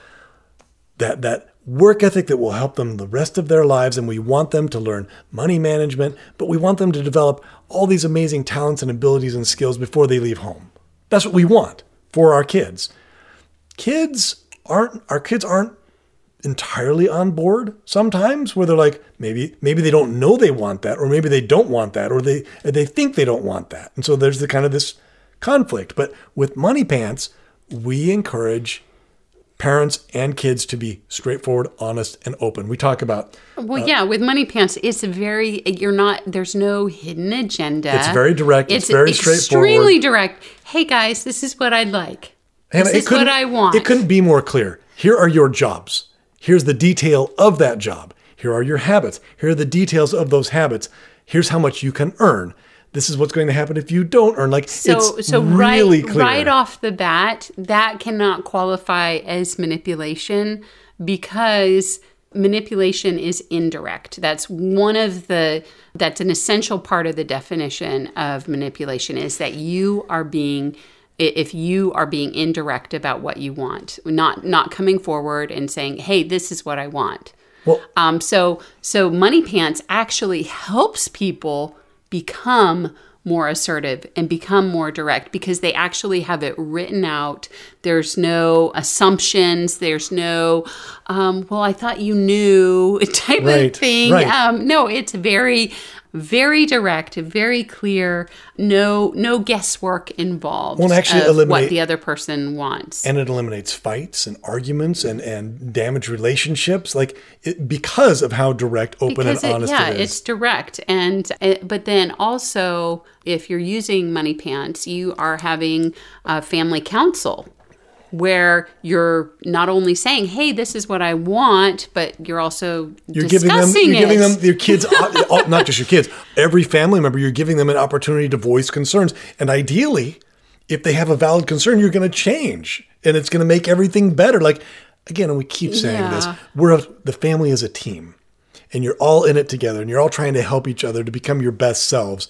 that that work ethic that will help them the rest of their lives and we want them to learn money management, but we want them to develop all these amazing talents and abilities and skills before they leave home. That's what we want for our kids. Kids aren't our kids aren't entirely on board sometimes where they're like maybe maybe they don't know they want that or maybe they don't want that or they they think they don't want that and so there's the kind of this conflict but with money pants we encourage parents and kids to be straightforward honest and open we talk about Well, uh, yeah, with money pants, it's very you're not. There's no hidden agenda. It's very direct, it's very Extremely straightforward. Extremely direct. Hey guys, this is what I'd like. Hannah, this is what I want. It couldn't be more clear. Here are your jobs. Here's the detail of that job. Here are your habits. Here are the details of those habits. Here's how much you can earn. this is what's going to happen if you don't earn. Like So it's so really right clear. right off the bat, that cannot qualify as manipulation because manipulation is indirect. That's one of the that's an essential part of the definition of manipulation is that you are being if you are being indirect about what you want, not not coming forward and saying, "Hey, this is what I want." um, so so money pants actually helps people become more assertive and become more direct because they actually have it written out. There's no assumptions. There's no, um, well, I thought you knew type Right, of thing. right. Um, no, it's very, very direct, very clear. No, no guesswork involved. Well, actually eliminate- what the other person wants. and it eliminates fights and arguments and, and damaged relationships like it, because of how direct open because and it, honest yeah, it is it's direct, and uh, but then also if you're using money pants, you are having a family council where you're not only saying, "Hey, this is what I want," but you're also you're giving them you're giving them your kids uh, not just your kids every family member you're giving them an opportunity to voice concerns. And ideally if they have a valid concern you're going to change and it's going to make everything better. Like again and we keep saying this we're a, the family is a team and you're all in it together and you're all trying to help each other to become your best selves.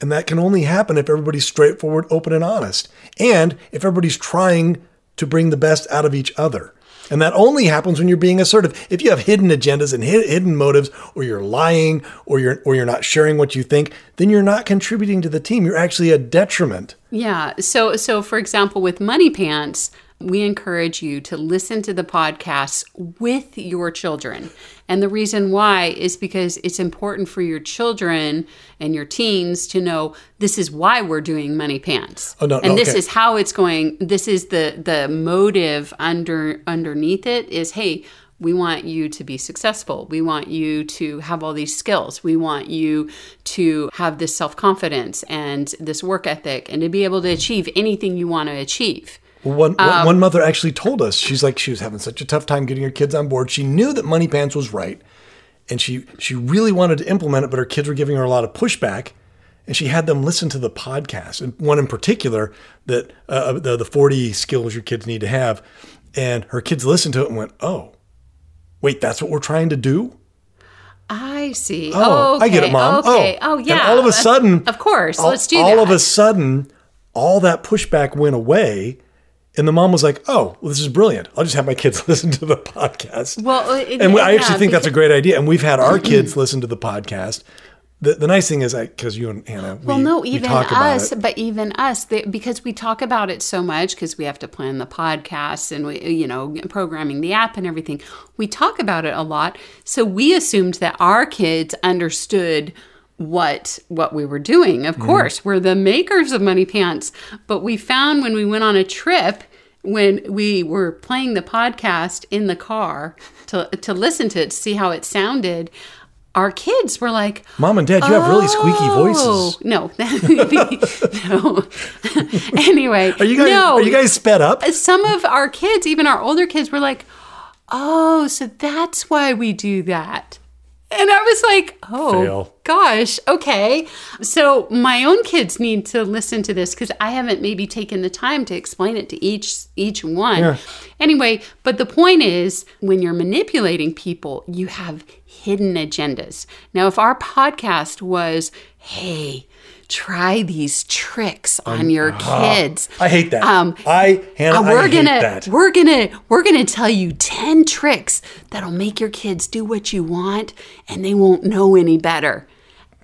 And that can only happen if everybody's straightforward open and honest. And if everybody's trying to bring the best out of each other and that only happens when you're being assertive. If you have hidden agendas and hidden motives, or you're lying, or you're or you're not sharing what you think, then you're not contributing to the team. You're actually a detriment. Yeah. So so for example with Money Pants, we encourage you to listen to the podcasts with your children. And the reason why is because it's important for your children and your teens to know this is why we're doing Money Pants. Oh, no, and no, this okay. is how it's going. This is the the motive under underneath it is hey, we want you to be successful. We want you to have all these skills. We want you to have this self confidence and this work ethic and to be able to achieve anything you want to achieve. Well, One, one- Um, one mother actually told us she's like she was having such a tough time getting her kids on board. She knew that Money Pants was right, and she she really wanted to implement it, but her kids were giving her a lot of pushback. And she had them listen to the podcast, and one in particular that uh, the the forty skills your kids need to have. And her kids listened to it and went, "Oh, wait, that's what we're trying to do." I see. Oh, I get it, mom. Okay. Oh, Oh, yeah. And all of a sudden, of course, all, let's do all that. All of a sudden, all that pushback went away, and the mom was like, "Oh, well, this is brilliant. I'll just have my kids listen to the podcast." Well, uh, it- and I actually yeah, think that's a great idea. And we've had our kids listen to the podcast. The, the nice thing is, because you and Hannah, Well, we, no, we even talk about us, but even us, they, because we talk about it so much, because we have to plan the podcasts and we, you know, programming the app and everything. We talk about it a lot, so we assumed that our kids understood what what we were doing. Of Mm-hmm. course, we're the makers of Money Pants, but we found when we went on a trip. When we were playing the podcast in the car to, to listen to it, to see how it sounded, our kids were like, Mom and Dad, you have really squeaky voices. Oh, no, no. anyway, Are you guys no. are you guys sped up? Some of our kids, even our older kids, were like, "Oh, so that's why we do that." And I was like, "Oh, Fail. Gosh, okay." So my own kids need to listen to this because I haven't maybe taken the time to explain it to each each one. Yeah. Anyway, but the point is, when you're manipulating people, you have hidden agendas. Now, if our podcast was, "Hey," Try these tricks on your ah, kids. I hate that. Um, I Hannah, uh, we're hate gonna that. we're gonna we're gonna tell you 10 tricks that'll make your kids do what you want and they won't know any better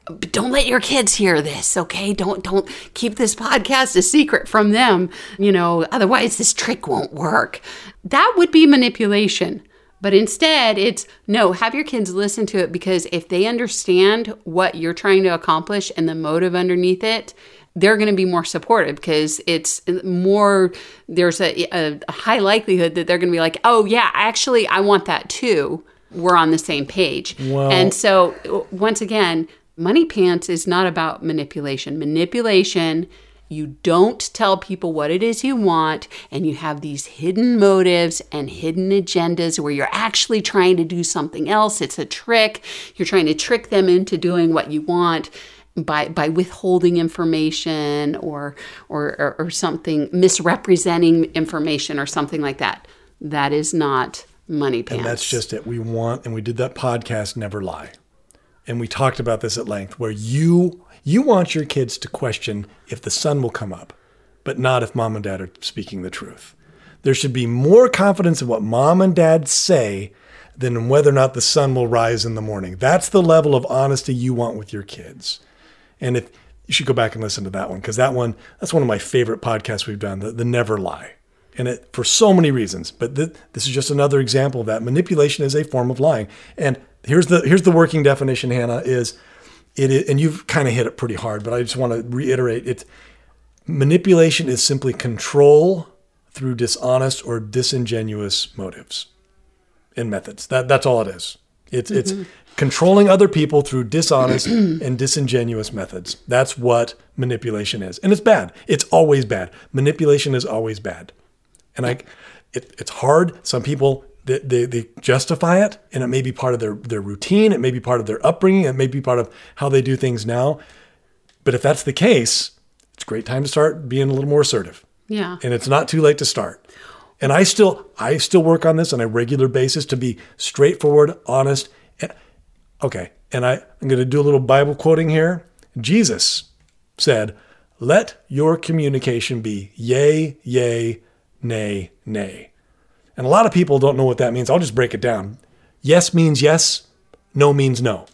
but don't let your kids hear this okay? Don't don't keep this podcast a secret from them you know otherwise this trick won't work. That would be manipulation but instead it's no have your kids listen to it because if they understand what you're trying to accomplish and the motive underneath it they're going to be more supportive because it's more there's a, a high likelihood that they're going to be like oh yeah actually i want that too. We're on the same page. Well- and so once again money pants is not about manipulation manipulation you don't tell people what it is you want and you have these hidden motives and hidden agendas where you're actually trying to do something else it's a trick you're trying to trick them into doing what you want by by withholding information or, or or or something misrepresenting information or something like that. That is not money pants. And that's just it. We want, and we did that podcast, Never Lie. And we talked about this at length, where you you want your kids to question if the sun will come up, but not if mom and dad are speaking the truth. There should be more confidence in what mom and dad say than whether or not the sun will rise in the morning. That's the level of honesty you want with your kids. And if you should go back and listen to that one because that one that's one of my favorite podcasts we've done, the, the Never Lie and it for so many reasons. But th- this is just another example of that. Manipulation is a form of lying. And here's the here's the working definition, Hannah, is it is, and you've kind of hit it pretty hard, but I just want to reiterate it. Manipulation is simply control through dishonest or disingenuous motives and methods. That that's all it is. It's Mm-hmm. it's controlling other people through dishonest and disingenuous methods. That's what manipulation is. And it's bad. It's always bad. Manipulation is always bad. And I it, it's hard. Some people they, they, they justify it and it may be part of their, their routine. It may be part of their upbringing. It may be part of how they do things now. But if that's the case, it's a great time to start being a little more assertive Yeah. and it's not too late to start. And I still I still work on this on a regular basis to be straightforward, honest. And, okay, and I, I'm going to do a little Bible quoting here. Jesus said, "Let your communication be yea, yea, nay, nay." And a lot of people don't know what that means. I'll just break it down. Yes means yes, no means no.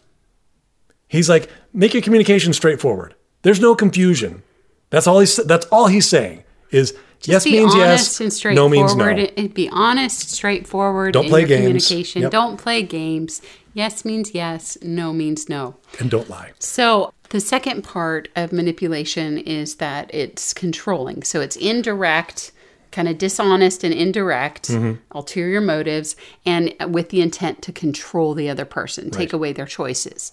He's like, make your communication straightforward. There's no confusion. That's all he's that's all he's saying is Just yes means honest yes, and no straightforward. means no. It- Be honest, straightforward Don't in play games. communication. Yep. Don't play games. Yes means yes, no means no. And don't lie. So the second part of manipulation is that it's controlling. So it's indirect, kind of dishonest and indirect, Mhm. ulterior motives, and with the intent to control the other person, take Right. away their choices.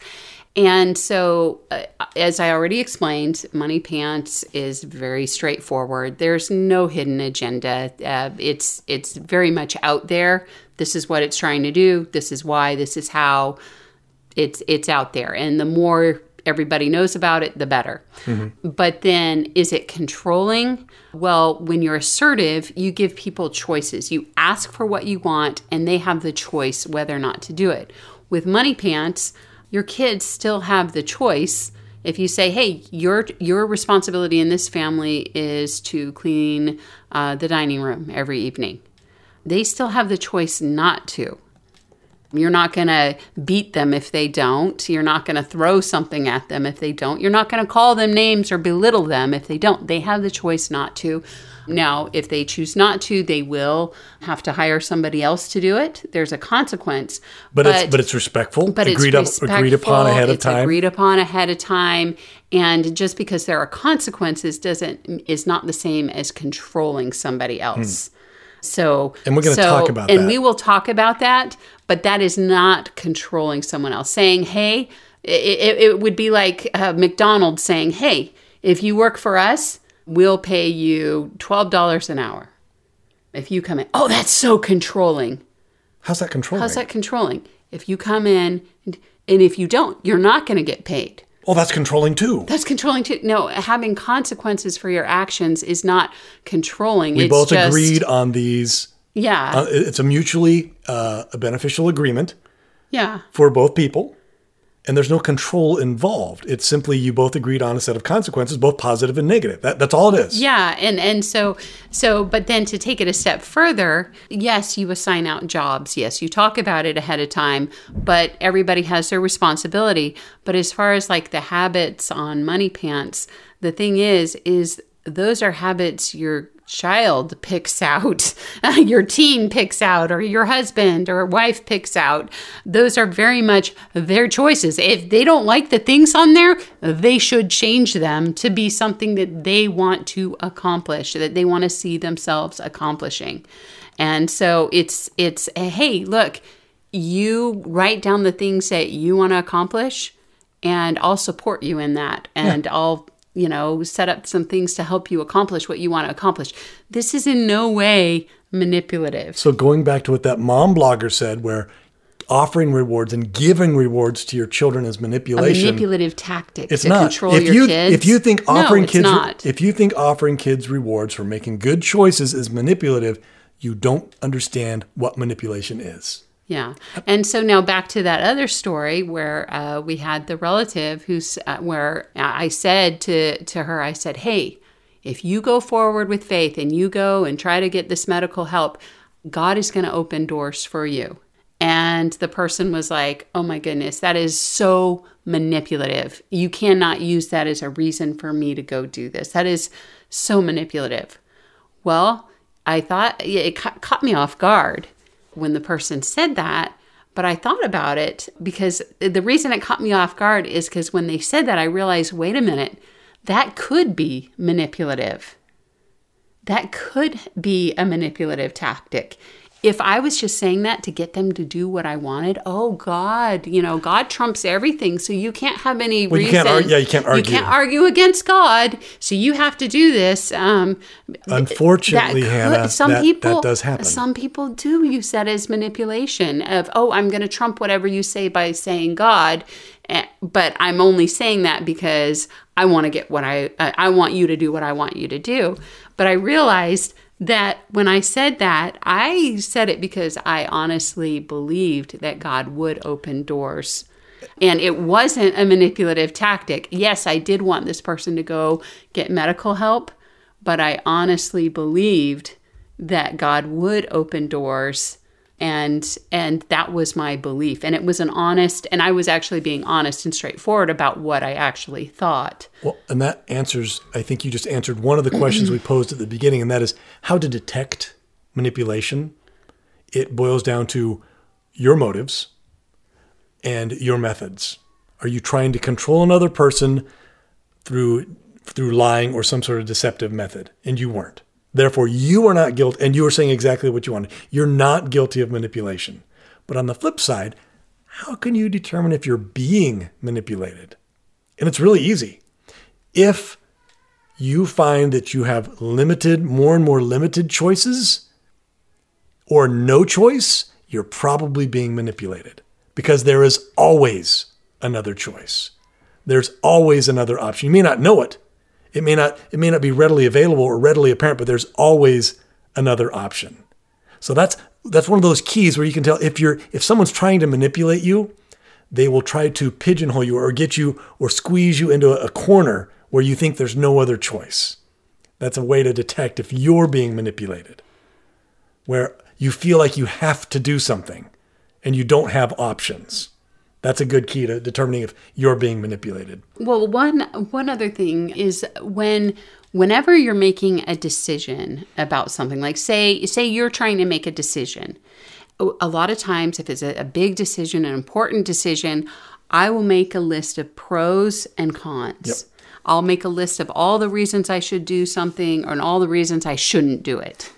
And so, uh, as I already explained, Money Pants is very straightforward. There's no hidden agenda. Uh, it's it's very much out there. This is what it's trying to do. This is why. This is how. It's it's out there, and the more everybody knows about it, the better. But then, is it controlling? Well, when you're assertive, you give people choices. You ask for what you want, and they have the choice whether or not to do it. With Money Pants, your kids still have the choice. If you say, "Hey, your your responsibility in this family is to clean uh, the dining room every evening," they still have the choice not to. You're not going to beat them if they don't. You're not going to throw something at them if they don't. You're not going to call them names or belittle them if they don't. They have the choice not to. Now, if they choose not to, they will have to hire somebody else to do it. There's a consequence. But, it's but it's respectful. But agreed it's up, agreed upon ahead of time. Agreed upon ahead of time, and just because there are consequences doesn't is not the same as controlling somebody else. Hmm. So. And we're gonna so- talk about and that. we will talk about that. But that is not controlling someone else. Saying, "Hey," it, it, it would be like uh, McDonald's saying, "Hey, if you work for us, we'll pay you twelve dollars an hour." If you come in, oh, that's so controlling. How's that controlling? How's that controlling? If you come in and, and if you don't, you're not going to get paid. Well, that's controlling too. That's controlling too. No, having consequences for your actions is not controlling. We it's both just, agreed on these. Yeah. Uh, it's a mutually uh, a beneficial agreement yeah. for both people, and there's no control involved. It's simply you both agreed on a set of consequences, both positive and negative. That, that's all it is. Yeah, and and so so but then to take it a step further, yes, you assign out jobs. Yes, you talk about it ahead of time, but everybody has their responsibility. But as far as like the habits on money pants, the thing is is those are habits your child picks out, your teen picks out, or your husband or wife picks out. Those are very much their choices. If they don't like the things on there, they should change them to be something that they want to accomplish, that they want to see themselves accomplishing. And so it's it's hey, look, you write down the things that you want to accomplish and I'll support you in that and I'll you know, set up some things to help you accomplish what you want to accomplish. This is in no way manipulative. So going back to what that mom blogger said, where offering rewards and giving rewards to your children A manipulation. manipulative tactic it's to not. control if your you kids. if you think offering it's kids not. if you think offering kids rewards for making good choices is manipulative, you don't understand what manipulation is. Yeah. And so now back to that other story where uh, we had the relative who's uh, where I said to to her, I said, "Hey, if you go forward with faith and you go and try to get this medical help, God is going to open doors for you." And the person was like, "Oh my goodness, that is so manipulative. You cannot use that as a reason for me to go do this. That is so manipulative." Well, I thought it ca- caught me off guard when the person said that, but I thought about it because the reason it caught me off guard is because when they said that, I realized wait a minute, that could be manipulative. That could be a manipulative tactic. If I was just saying that to get them to do what I wanted, oh God, you know, God trumps everything, so you can't have any Well, you reason. can't ar- yeah, you can't You argue. can't argue against God, so you have to do this. Um, Unfortunately, that could- Hannah, some that, people that does happen. Some people do use that as manipulation of, oh, I'm going to trump whatever you say by saying God, eh, but I'm only saying that because I want to get what I I want you to do what I want you to do. But I realized that when I said that, I said it because I honestly believed that God would open doors. And it wasn't a manipulative tactic. Yes, I did want this person to go get medical help, but I honestly believed that God would open doors and and that was my belief and it was an honest and I was actually being honest and straightforward about what I actually thought. Well, and that answers, I think you just answered one of the questions we posed at the beginning, and that is how to detect manipulation. It boils down to your motives and your methods. Are you trying to control another person through through lying or some sort of deceptive method? And you weren't. Therefore, you are not guilty, and you are saying exactly what you wanted. You're not guilty of manipulation. But on the flip side, how can you determine if you're being manipulated? And it's really easy. If you find that you have limited, more and more limited choices, or no choice, you're probably being manipulated because there is always another choice. There's always another option. You may not know it. It may not it may not be readily available or readily apparent, but there's always another option. So that's that's one of those keys where you can tell if you're if someone's trying to manipulate you, they will try to pigeonhole you or get you or squeeze you into a corner where you think there's no other choice. That's a way to detect if you're being manipulated. Where you feel like you have to do something and you don't have options. That's a good key to determining if you're being manipulated. Well, one one other thing is when whenever you're making a decision about something, like say say you're trying to make a decision, a lot of times if it's a, a big decision, an important decision, I will make a list of pros and cons. Yep. I'll make a list of all the reasons I should do something and all the reasons I shouldn't do it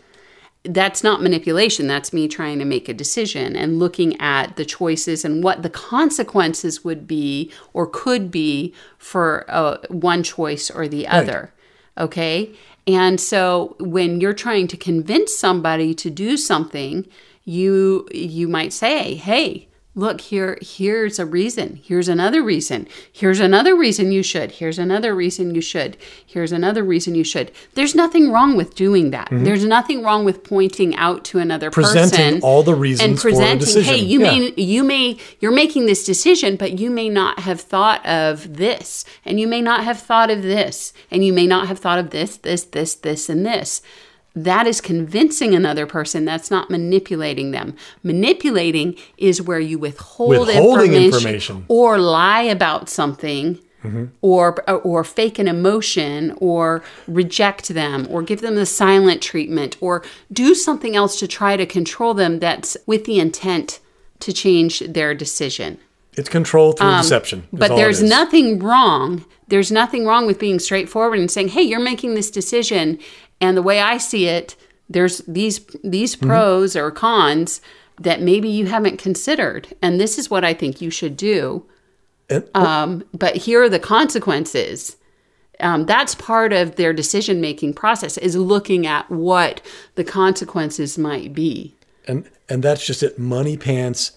that's not manipulation. That's me trying to make a decision and looking at the choices and what the consequences would be or could be for uh, one choice or the other. Okay. And so when you're trying to convince somebody to do something, you you might say, "Hey, look here here's a reason. Here's another reason. Here's another reason you should. Here's another reason you should. Here's another reason you should. There's nothing wrong with doing that. Mhm. there's nothing wrong with pointing out to another Presenting person all the reasons and for a presenting decision. hey you Yeah. may you may you're making this decision but you may not have thought of this and you may not have thought of this and you may not have thought of this this this this and this that is convincing another person that's not manipulating them manipulating is where you withhold Withholding information, information. or lie about something Mhm. or or fake an emotion or reject them or give them the silent treatment or do something else to try to control them that's with the intent to change their decision It's control through um, deception. But there's nothing wrong. There's nothing wrong with being straightforward and saying, "Hey, you're making this decision, and the way I see it, there's these these Mm-hmm. pros or cons that maybe you haven't considered, and this is what I think you should do. And- Um, but here are the consequences." Um, that's part of their decision making process is looking at what the consequences might be. and and that's just it money pants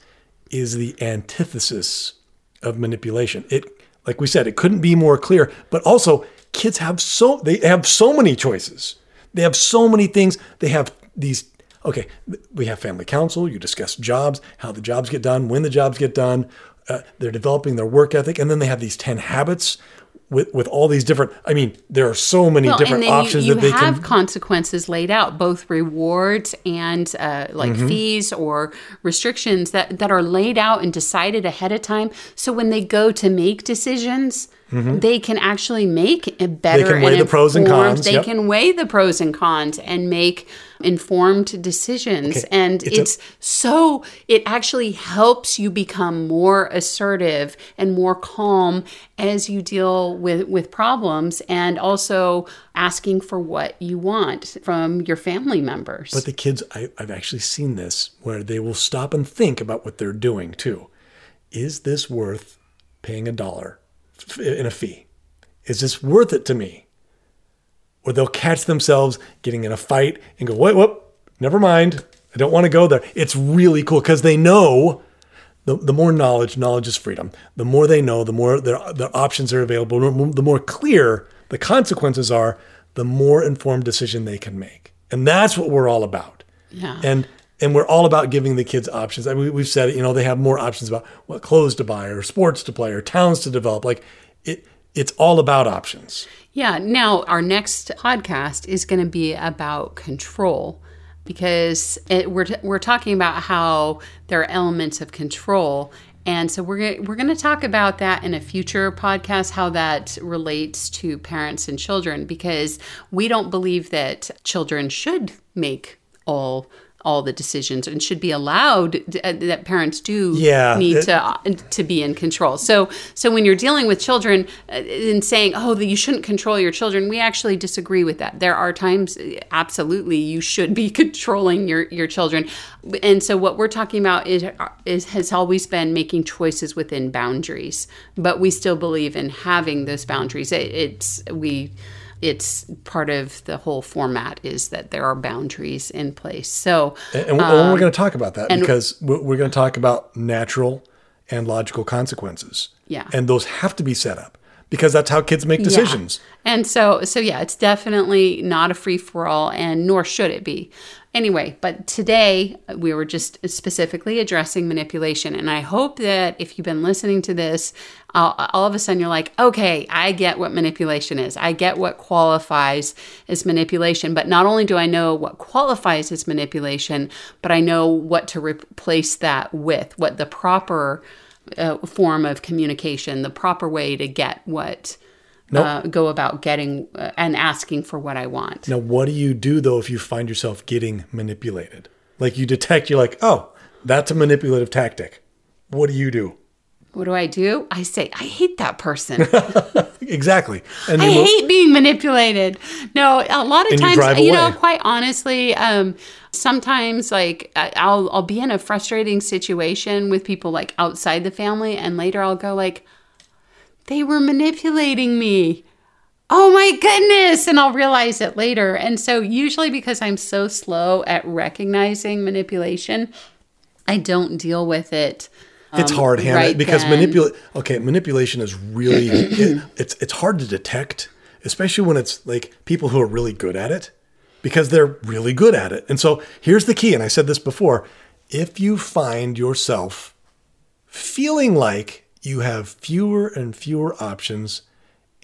is the antithesis of manipulation. It, like we said, it couldn't be more clear. But also, kids have so they have so many choices. They have so many things. They have these. Okay, we have family council. You discuss jobs, how the jobs get done, when the jobs get done. Uh, they're developing their work ethic, and then they have these ten habits with with all these different. I mean, there are so many Well, different options you, you that they have can. consequences laid out, both rewards and uh, like Mhm. fees or restrictions that, that are laid out and decided ahead of time. So when they go to make decisions, Mhm. they can actually make a better. can weigh the pros and cons, They yep. can weigh the pros and cons and make informed decisions. Okay, And it's it's, a- so it actually helps you become more assertive and more calm as you deal with with problems and also asking for what you want from your family members. But the kids, I, I've actually seen this where they will stop and think about what they're doing too. Is this worth paying a dollar in a fee? Is this worth it to me? Or they'll catch themselves getting in a fight and go, wait, whoop, never mind. I don't want to go there. It's really cool because they know the, the more knowledge, knowledge is freedom. The more they know, the more their, their options are available, the more clear the consequences are, the more informed decision they can make. And that's what we're all about. Yeah. And and we're all about giving the kids options. I mean, we've said it, you know, they have more options about what clothes to buy or sports to play or towns to develop. Like it it's all about options. Yeah. Now, our next podcast is going to be about control because it, we're, we're talking about how there are elements of control. And so we're we're going to talk about that in a future podcast, how that relates to parents and children, because we don't believe that children should make all all the decisions and should be allowed uh, that parents do Yeah, need it- to uh, to be in control. So so when you're dealing with children uh, and saying, "Oh, that you shouldn't control your children," we actually disagree with that. There are times uh, absolutely you should be controlling your your children. And so what we're talking about is, is has always been making choices within boundaries, but we still believe in having those boundaries. It, it's we it's part of the whole format is that there are boundaries in place. So And, and we're- um, we're going to talk about that and- because we're, going to talk about natural and logical consequences. Yeah. And those have to be set up because that's how kids make Yeah. decisions. And so, so yeah, it's definitely not a free for all, and nor should it be. Anyway, but today we were just specifically addressing manipulation, and I hope that if you've been listening to this, all, all of a sudden you're like, okay, I get what manipulation is. I get what qualifies as manipulation. But not only do I know what qualifies as manipulation, but I know what to replace that with, what the proper uh, form of communication, the proper way to get what Nope. uh, go about getting uh, and asking for what I want. Now, what do you do though if you find yourself getting manipulated? Like you detect, you're like, oh, that's a manipulative tactic. What do you do? What do I do? I say, I hate that person. Exactly. And I you mo- hate being manipulated. No, a lot of And you times, drive you, know, quite honestly, um, sometimes like I'll I'll be in a frustrating situation with people like outside the family, and later I'll go like, they were manipulating me. Oh my goodness. And I'll realize it later. And so, usually, because I'm so slow at recognizing manipulation, I don't deal with it. It's um, hard, Hannah, right because manipulate. Okay, manipulation is really it, it's it's hard to detect, especially when it's like people who are really good at it, because they're really good at it. And so here's the key, and I said this before: if you find yourself feeling like you have fewer and fewer options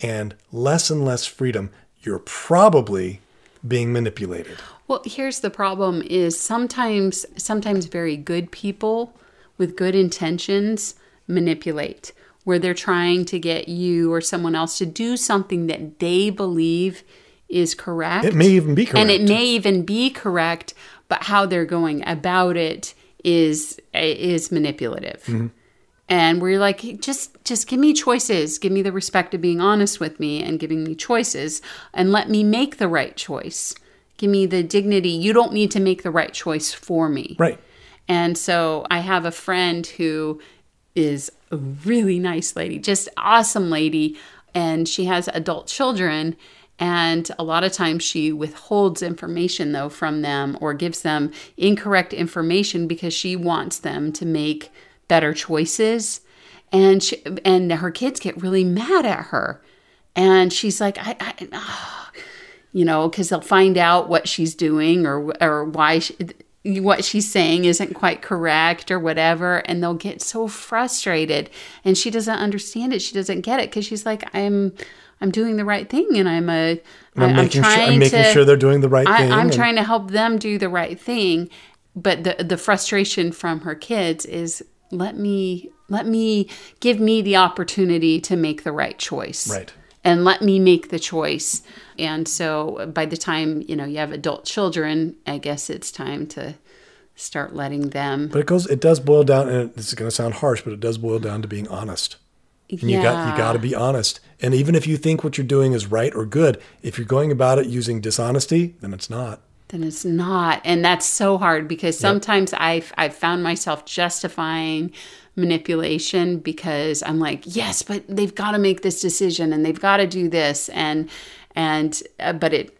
and less and less freedom, you're probably being manipulated. Well, here's the problem is sometimes sometimes very good people with good intentions manipulate where they're trying to get you or someone else to do something that they believe is correct. It may even be correct. And it may even be correct, but how they're going about it is is manipulative. Mm-hmm. And you're like, just just give me choices. Give me the respect of being honest with me and giving me choices and let me make the right choice. Give me the dignity. You don't need to make the right choice for me. Right. And so I have a friend who is a really nice lady, just awesome lady, and she has adult children. And a lot of times she withholds information though from them or gives them incorrect information because she wants them to make better choices. And she, and her kids get really mad at her. And she's like i, I ah, you know because they'll find out what she's doing or or why she, what she's saying isn't quite correct or whatever. And they'll get so frustrated. And she doesn't understand it. She doesn't get it because she's like i'm i'm doing the right thing. And i'm a And I'm, making, sure, I'm making sure they're doing the right I, thing. I'm and- trying to help them do the right thing, but the the frustration from her kids is let me let me give me the opportunity to make the right choice. Right. And let me make the choice. And so by the time, you know, you have adult children, I guess it's time to start letting them But it goes. It does boil down, and this is going to sound harsh, but it does boil down to being honest. And you got you got to be honest. And even if you think what you're doing is right or good, if you're going about it using dishonesty, then it's not. Then it's not and that's so hard because sometimes i've i've found myself justifying manipulation because i'm like yes but they've got to make this decision and they've got to do this and and uh, but it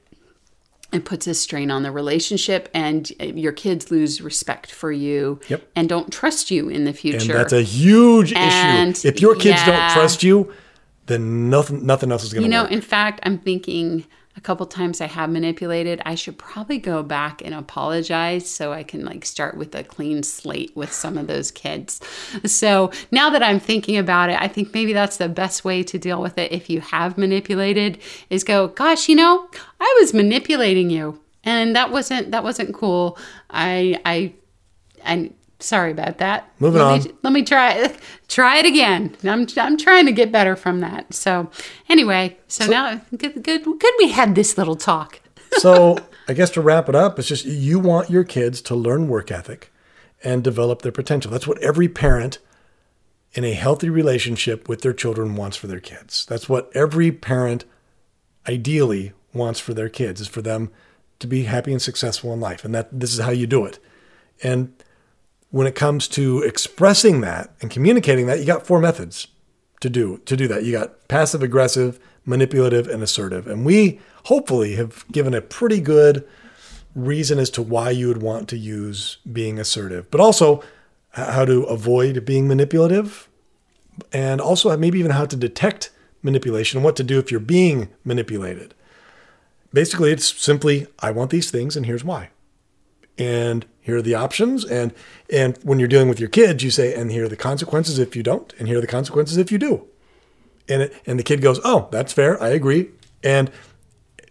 it puts a strain on the relationship and uh, your kids lose respect for you Yep. and don't trust you in the future. And that's a huge And, issue. If your kids don't trust you, then nothing nothing else is going to You know, work. in fact, I'm thinking a couple times I have manipulated. I should probably go back and apologize so I can like start with a clean slate with some of those kids. So now that I'm thinking about it, I think maybe that's the best way to deal with it if you have manipulated is go, gosh, you know, I was manipulating you and that wasn't that wasn't cool. I I I sorry about that. Moving let Me, on. let me try try it again. I'm I'm trying to get better from that. So anyway, so, now good good good we had this little talk. so I guess to wrap it up, it's just you want your kids to learn work ethic and develop their potential. That's what every parent in a healthy relationship with their children wants for their kids. That's what every parent ideally wants for their kids is for them to be happy and successful in life. And that this is how you do it. And when it comes to expressing that and communicating that, you got four methods to do to do that. You got passive aggressive, manipulative, and assertive. And we hopefully have given a pretty good reason as to why you would want to use being assertive, but also how to avoid being manipulative, and also maybe even how to detect manipulation and what to do if you're being manipulated. Basically, it's simply I want these things and here's why. And here are the options and and when you're dealing with your kids, you say and here are the consequences if you don't and here are the consequences if you do. And it, and the kid goes, "Oh, that's fair. I agree." And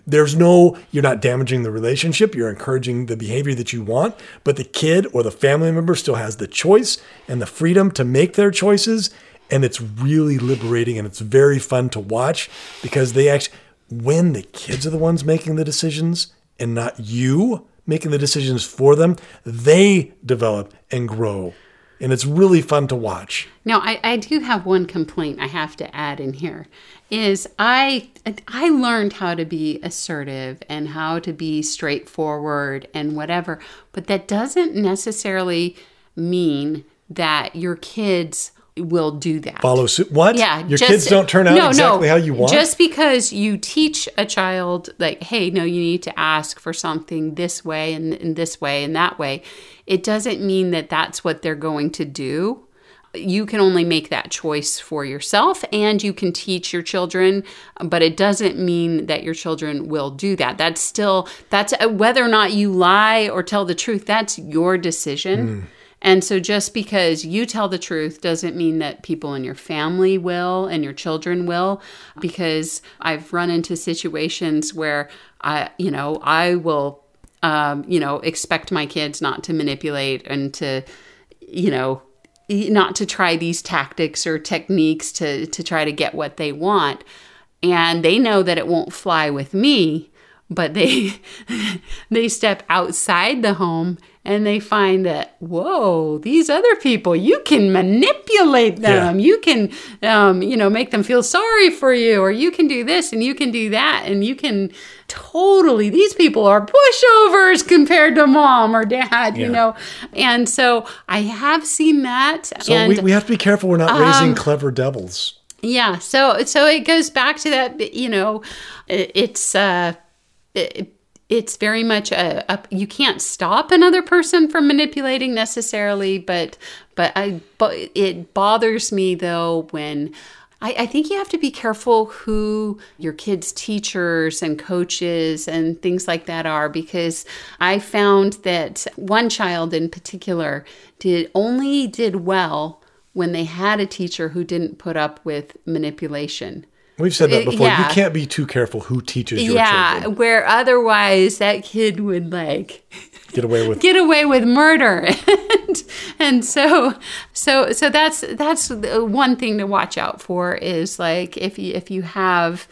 there's no you're not damaging the relationship you're encouraging the behavior that you want but the kid or the family member still has the choice and the freedom to make their choices and it's really liberating and it's very fun to watch because they actually when the kids are the ones making the decisions and not you making the decisions for them they develop and grow. And it's really fun to watch. Now, I, I do have one complaint I have to add in here is I I learned how to be assertive and how to be straightforward and whatever, but that doesn't necessarily mean that your kids will do that. follow suit what Yeah, your just- kids don't turn out no, exactly no. how you want Just because you teach a child, like, hey, no, you need to ask for something this way and, and this way and that way, it doesn't mean that that's what they're going to do. You can only make that choice for yourself and you can teach your children, but it doesn't mean that your children will do that. That's still, that's uh, whether or not you lie or tell the truth, that's your decision. And so just because you tell the truth doesn't mean that people in your family will and your children will because I've run into situations where I you know, I will um, you know, expect my kids not to manipulate and to you know, not to try these tactics or techniques to to try to get what they want. And they know that it won't fly with me, but they they step outside the home and they find that whoa these other people you can manipulate them you can um, you know make them feel sorry for you or you can do this and you can do that and you can totally these people are pushovers compared to mom or dad you know and so i have seen that So and we, we have to be careful we're not raising Um, clever devils. yeah, so so it goes back to that. You know, it- it's uh, it, it's very much a, a you can't stop another person from manipulating necessarily, but but I but it bothers me though when I, I think you have to be careful who your kids' teachers and coaches and things like that are because I found that one child in particular did only did well when they had a teacher who didn't put up with manipulation. We've said that Uh, before. yeah. You can't be too careful who teaches your yeah, children. where otherwise that kid would like Get away with get away with murder and, and so so so that's that's one thing to watch out for is like if you if you have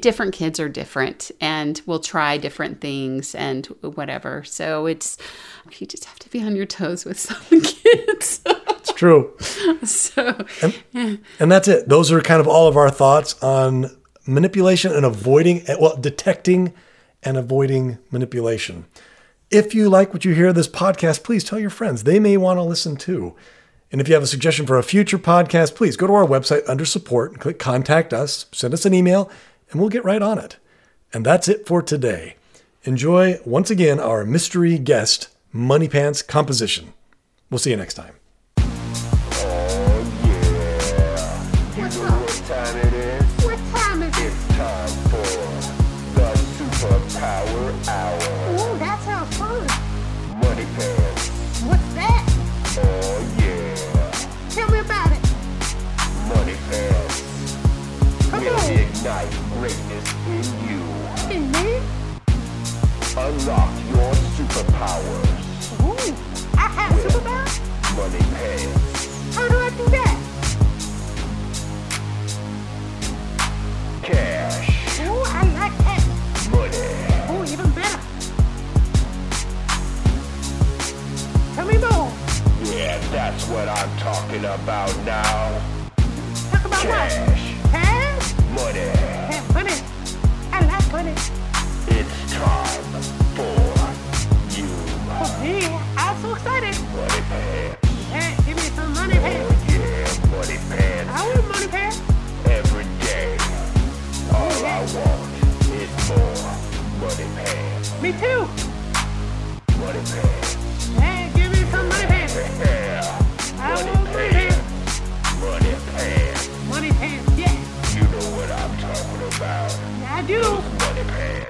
different kids are different and will try different things and whatever so it's you just have to be on your toes with some kids It's true. so yeah. And that's it. Those are kind of all of our thoughts on manipulation and avoiding, eh, well, detecting and avoiding manipulation. If you like what you hear of this podcast, please tell your friends. They may want to listen too. And if you have a suggestion for a future podcast, please go to our website under support and click contact us, send us an email, and we'll get right on it. And that's it for today. Enjoy once again our mystery guest, Money Pants composition. We'll see you next time. Ooh, I have superpowers? Money Pants. How do I do that? Cash. Ooh, I like cash. Money. Ooh, even better. Tell me more. Yeah, that's what I'm talking about now. Talk about cash. what? Cash? Money. Yeah, money. I like money. It's time for. Yeah, I'm so excited. Money Hey, give me some money pants. Yeah, money pants. I want money pants. Every day. All money I want is more money pants. Me too. Money pants. Hey, give me some money pants. Yeah. I money want pants. money pants. Money pants. Money pants, yeah. You know what I'm talking about. Yeah, I do. Those money pants.